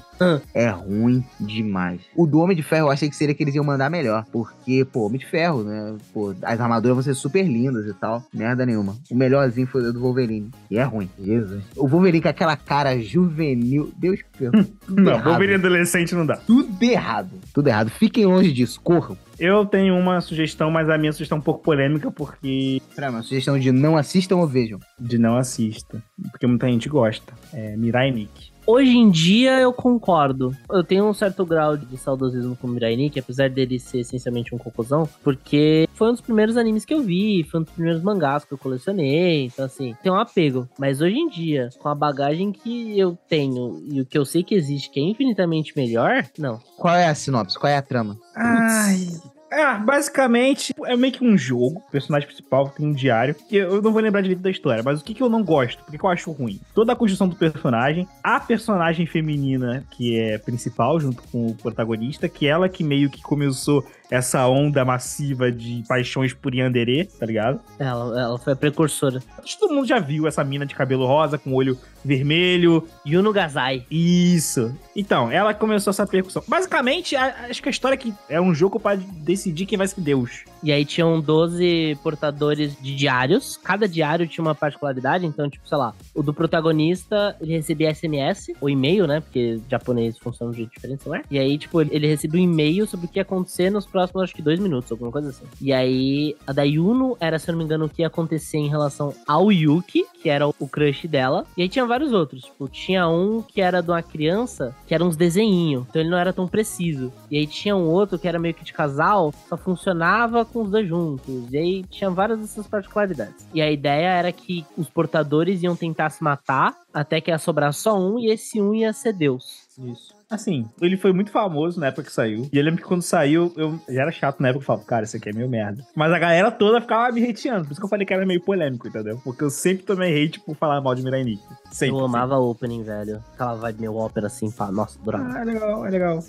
É ruim demais. O do Homem de Ferro eu achei que seria que eles iam mandar melhor. Porque, pô, Homem de Ferro, né? Pô, as armaduras vão ser super lindas e tal. Merda nenhuma. O melhorzinho foi o do Wolverine. E é ruim. Jesus. O Wolverine com aquela cara juvenil. Deus que Não, errado. Wolverine adolescente não dá. Tudo errado. Tudo errado. Fiquem longe disso. Corram. Eu tenho uma sugestão, mas a minha sugestão é um pouco polêmica, porque. Pra uma sugestão de não assistam ou vejam? De não assista. Porque muita gente gosta. É Mirai Nikki. Hoje em dia eu concordo. Eu tenho um certo grau de saudosismo com o Mirai Nikki, apesar dele ser essencialmente um cocôzão, porque foi um dos primeiros animes que eu vi, foi um dos primeiros mangás que eu colecionei, então assim, tem um apego. Mas hoje em dia, com a bagagem que eu tenho e o que eu sei que existe, que é infinitamente melhor, não. Qual é a sinopse? Qual é a trama? Ai, é, basicamente, é meio que um jogo. O personagem principal tem um diário. Que eu não vou lembrar direito da história, mas o que, que eu não gosto? Por que, que eu acho ruim? Toda a construção do personagem, a personagem feminina que é principal, junto com o protagonista, que ela que meio que começou essa onda massiva de paixões por Yandere, tá ligado? Ela, ela foi a precursora. Acho que todo mundo já viu essa mina de cabelo rosa com olho vermelho. Yuno Gazai. Isso. Então, ela começou essa percussão. Basicamente, a, acho que a história é que é um jogo para decidir quem vai ser Deus. E aí tinham 12 portadores de diários. Cada diário tinha uma particularidade. Então, tipo, sei lá, o do protagonista, ele recebia SMS, ou e-mail, né? Porque japonês funciona de um jeito diferente, não é? E aí, tipo, ele recebia um e-mail sobre o que ia acontecer nos próximos, acho que, dois minutos, alguma coisa assim. E aí, a da Yuno era, se eu não me engano, o que ia acontecer em relação ao Yuki, que era o crush dela. E aí tinha vários outros. Tipo, tinha um que era de uma criança, que era uns desenhinhos. Então ele não era tão preciso. E aí tinha um outro que era meio que de casal, só funcionava com os dois juntos. E aí tinha várias dessas particularidades. E a ideia era que os portadores iam tentar se matar até que ia sobrar só um e esse um ia ser Deus. Isso. Assim, ele foi muito famoso na época que saiu. E eu lembro que quando saiu, eu já era chato na época. Eu falava, cara, isso aqui é meio merda. Mas a galera toda ficava me hateando. Por isso que eu falei que era meio polêmico, entendeu? Porque eu sempre tomei hate por falar mal de Mirai Nikki. Sempre. Eu amava sempre. opening, velho. Aquela vibe meio ópera assim, pá. Nossa, adorava. Ah, é legal, é legal.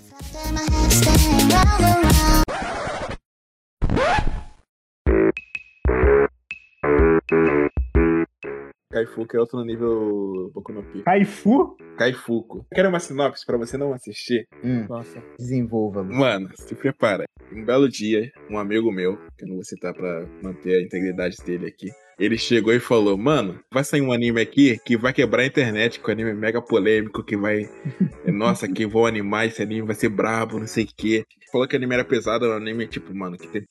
Kaifuku é outro nível Boku no Pico. Kaifu? Kaifuku. Quero uma sinopse pra você não assistir. Hum, Nossa. Desenvolva. -me. Mano, se prepara. Um belo dia, um amigo meu, que eu não vou citar pra manter a integridade dele aqui, ele chegou e falou: Mano, vai sair um anime aqui que vai quebrar a internet, que o anime é mega polêmico, que vai. Nossa, que vou animar esse anime, vai ser brabo, não sei o quê. Falou que o anime era pesado, o anime, tipo, mano, que tem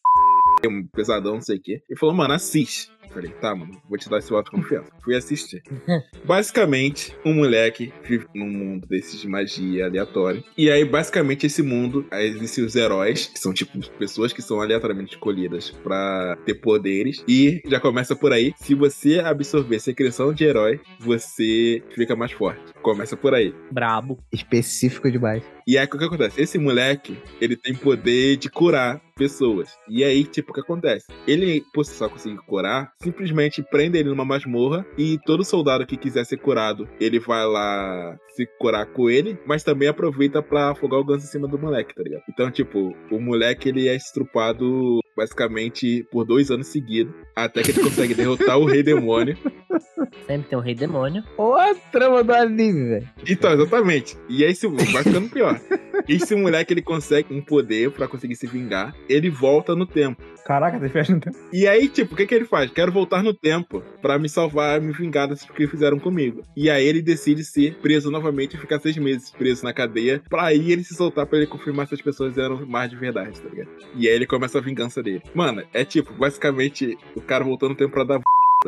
um pesadão, não sei o quê. E falou, mano, assiste. Falei, tá, mano, vou te dar esse voto de confiança. Fui assistir. basicamente, um moleque vive num mundo desses de magia aleatório. E aí, basicamente, esse mundo, aí existem os heróis, que são tipo pessoas que são aleatoriamente escolhidas para ter poderes. E já começa por aí. Se você absorver secreção de herói, você fica mais forte. Começa por aí. Brabo. Específico demais. E aí, o que acontece? Esse moleque, ele tem poder de curar pessoas. E aí, tipo, o que acontece? Ele, por só conseguir curar, simplesmente prende ele numa masmorra e todo soldado que quiser ser curado, ele vai lá se curar com ele, mas também aproveita para afogar o ganso em cima do moleque, tá ligado? Então, tipo, o moleque ele é estrupado basicamente por dois anos seguidos, até que ele consegue derrotar o Rei Demônio. Sempre tem um Rei Demônio. Ô, a trama do anime, velho. Então, exatamente. E aí, vai ficando pior. Esse moleque, ele consegue um poder pra conseguir se vingar. Ele volta no tempo. Caraca, tem festa no tempo. E aí, tipo, o que que ele faz? Quero voltar no tempo pra me salvar, me vingar das que fizeram comigo. E aí ele decide ser preso novamente e ficar seis meses preso na cadeia. Pra aí ele se soltar pra ele confirmar se as pessoas eram mais de verdade, tá ligado? E aí ele começa a vingança dele. Mano, é tipo, basicamente, o cara voltando no tempo pra dar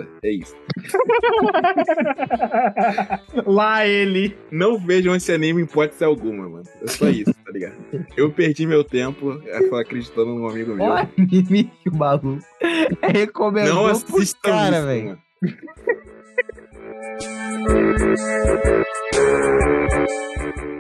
é isso. Lá ele. Não vejam esse anime em hipótese alguma, mano. É só isso, tá ligado? Eu perdi meu tempo é, acreditando num amigo meu. Ó, anime que o maluco recomendou Não pros assistam cara, velho.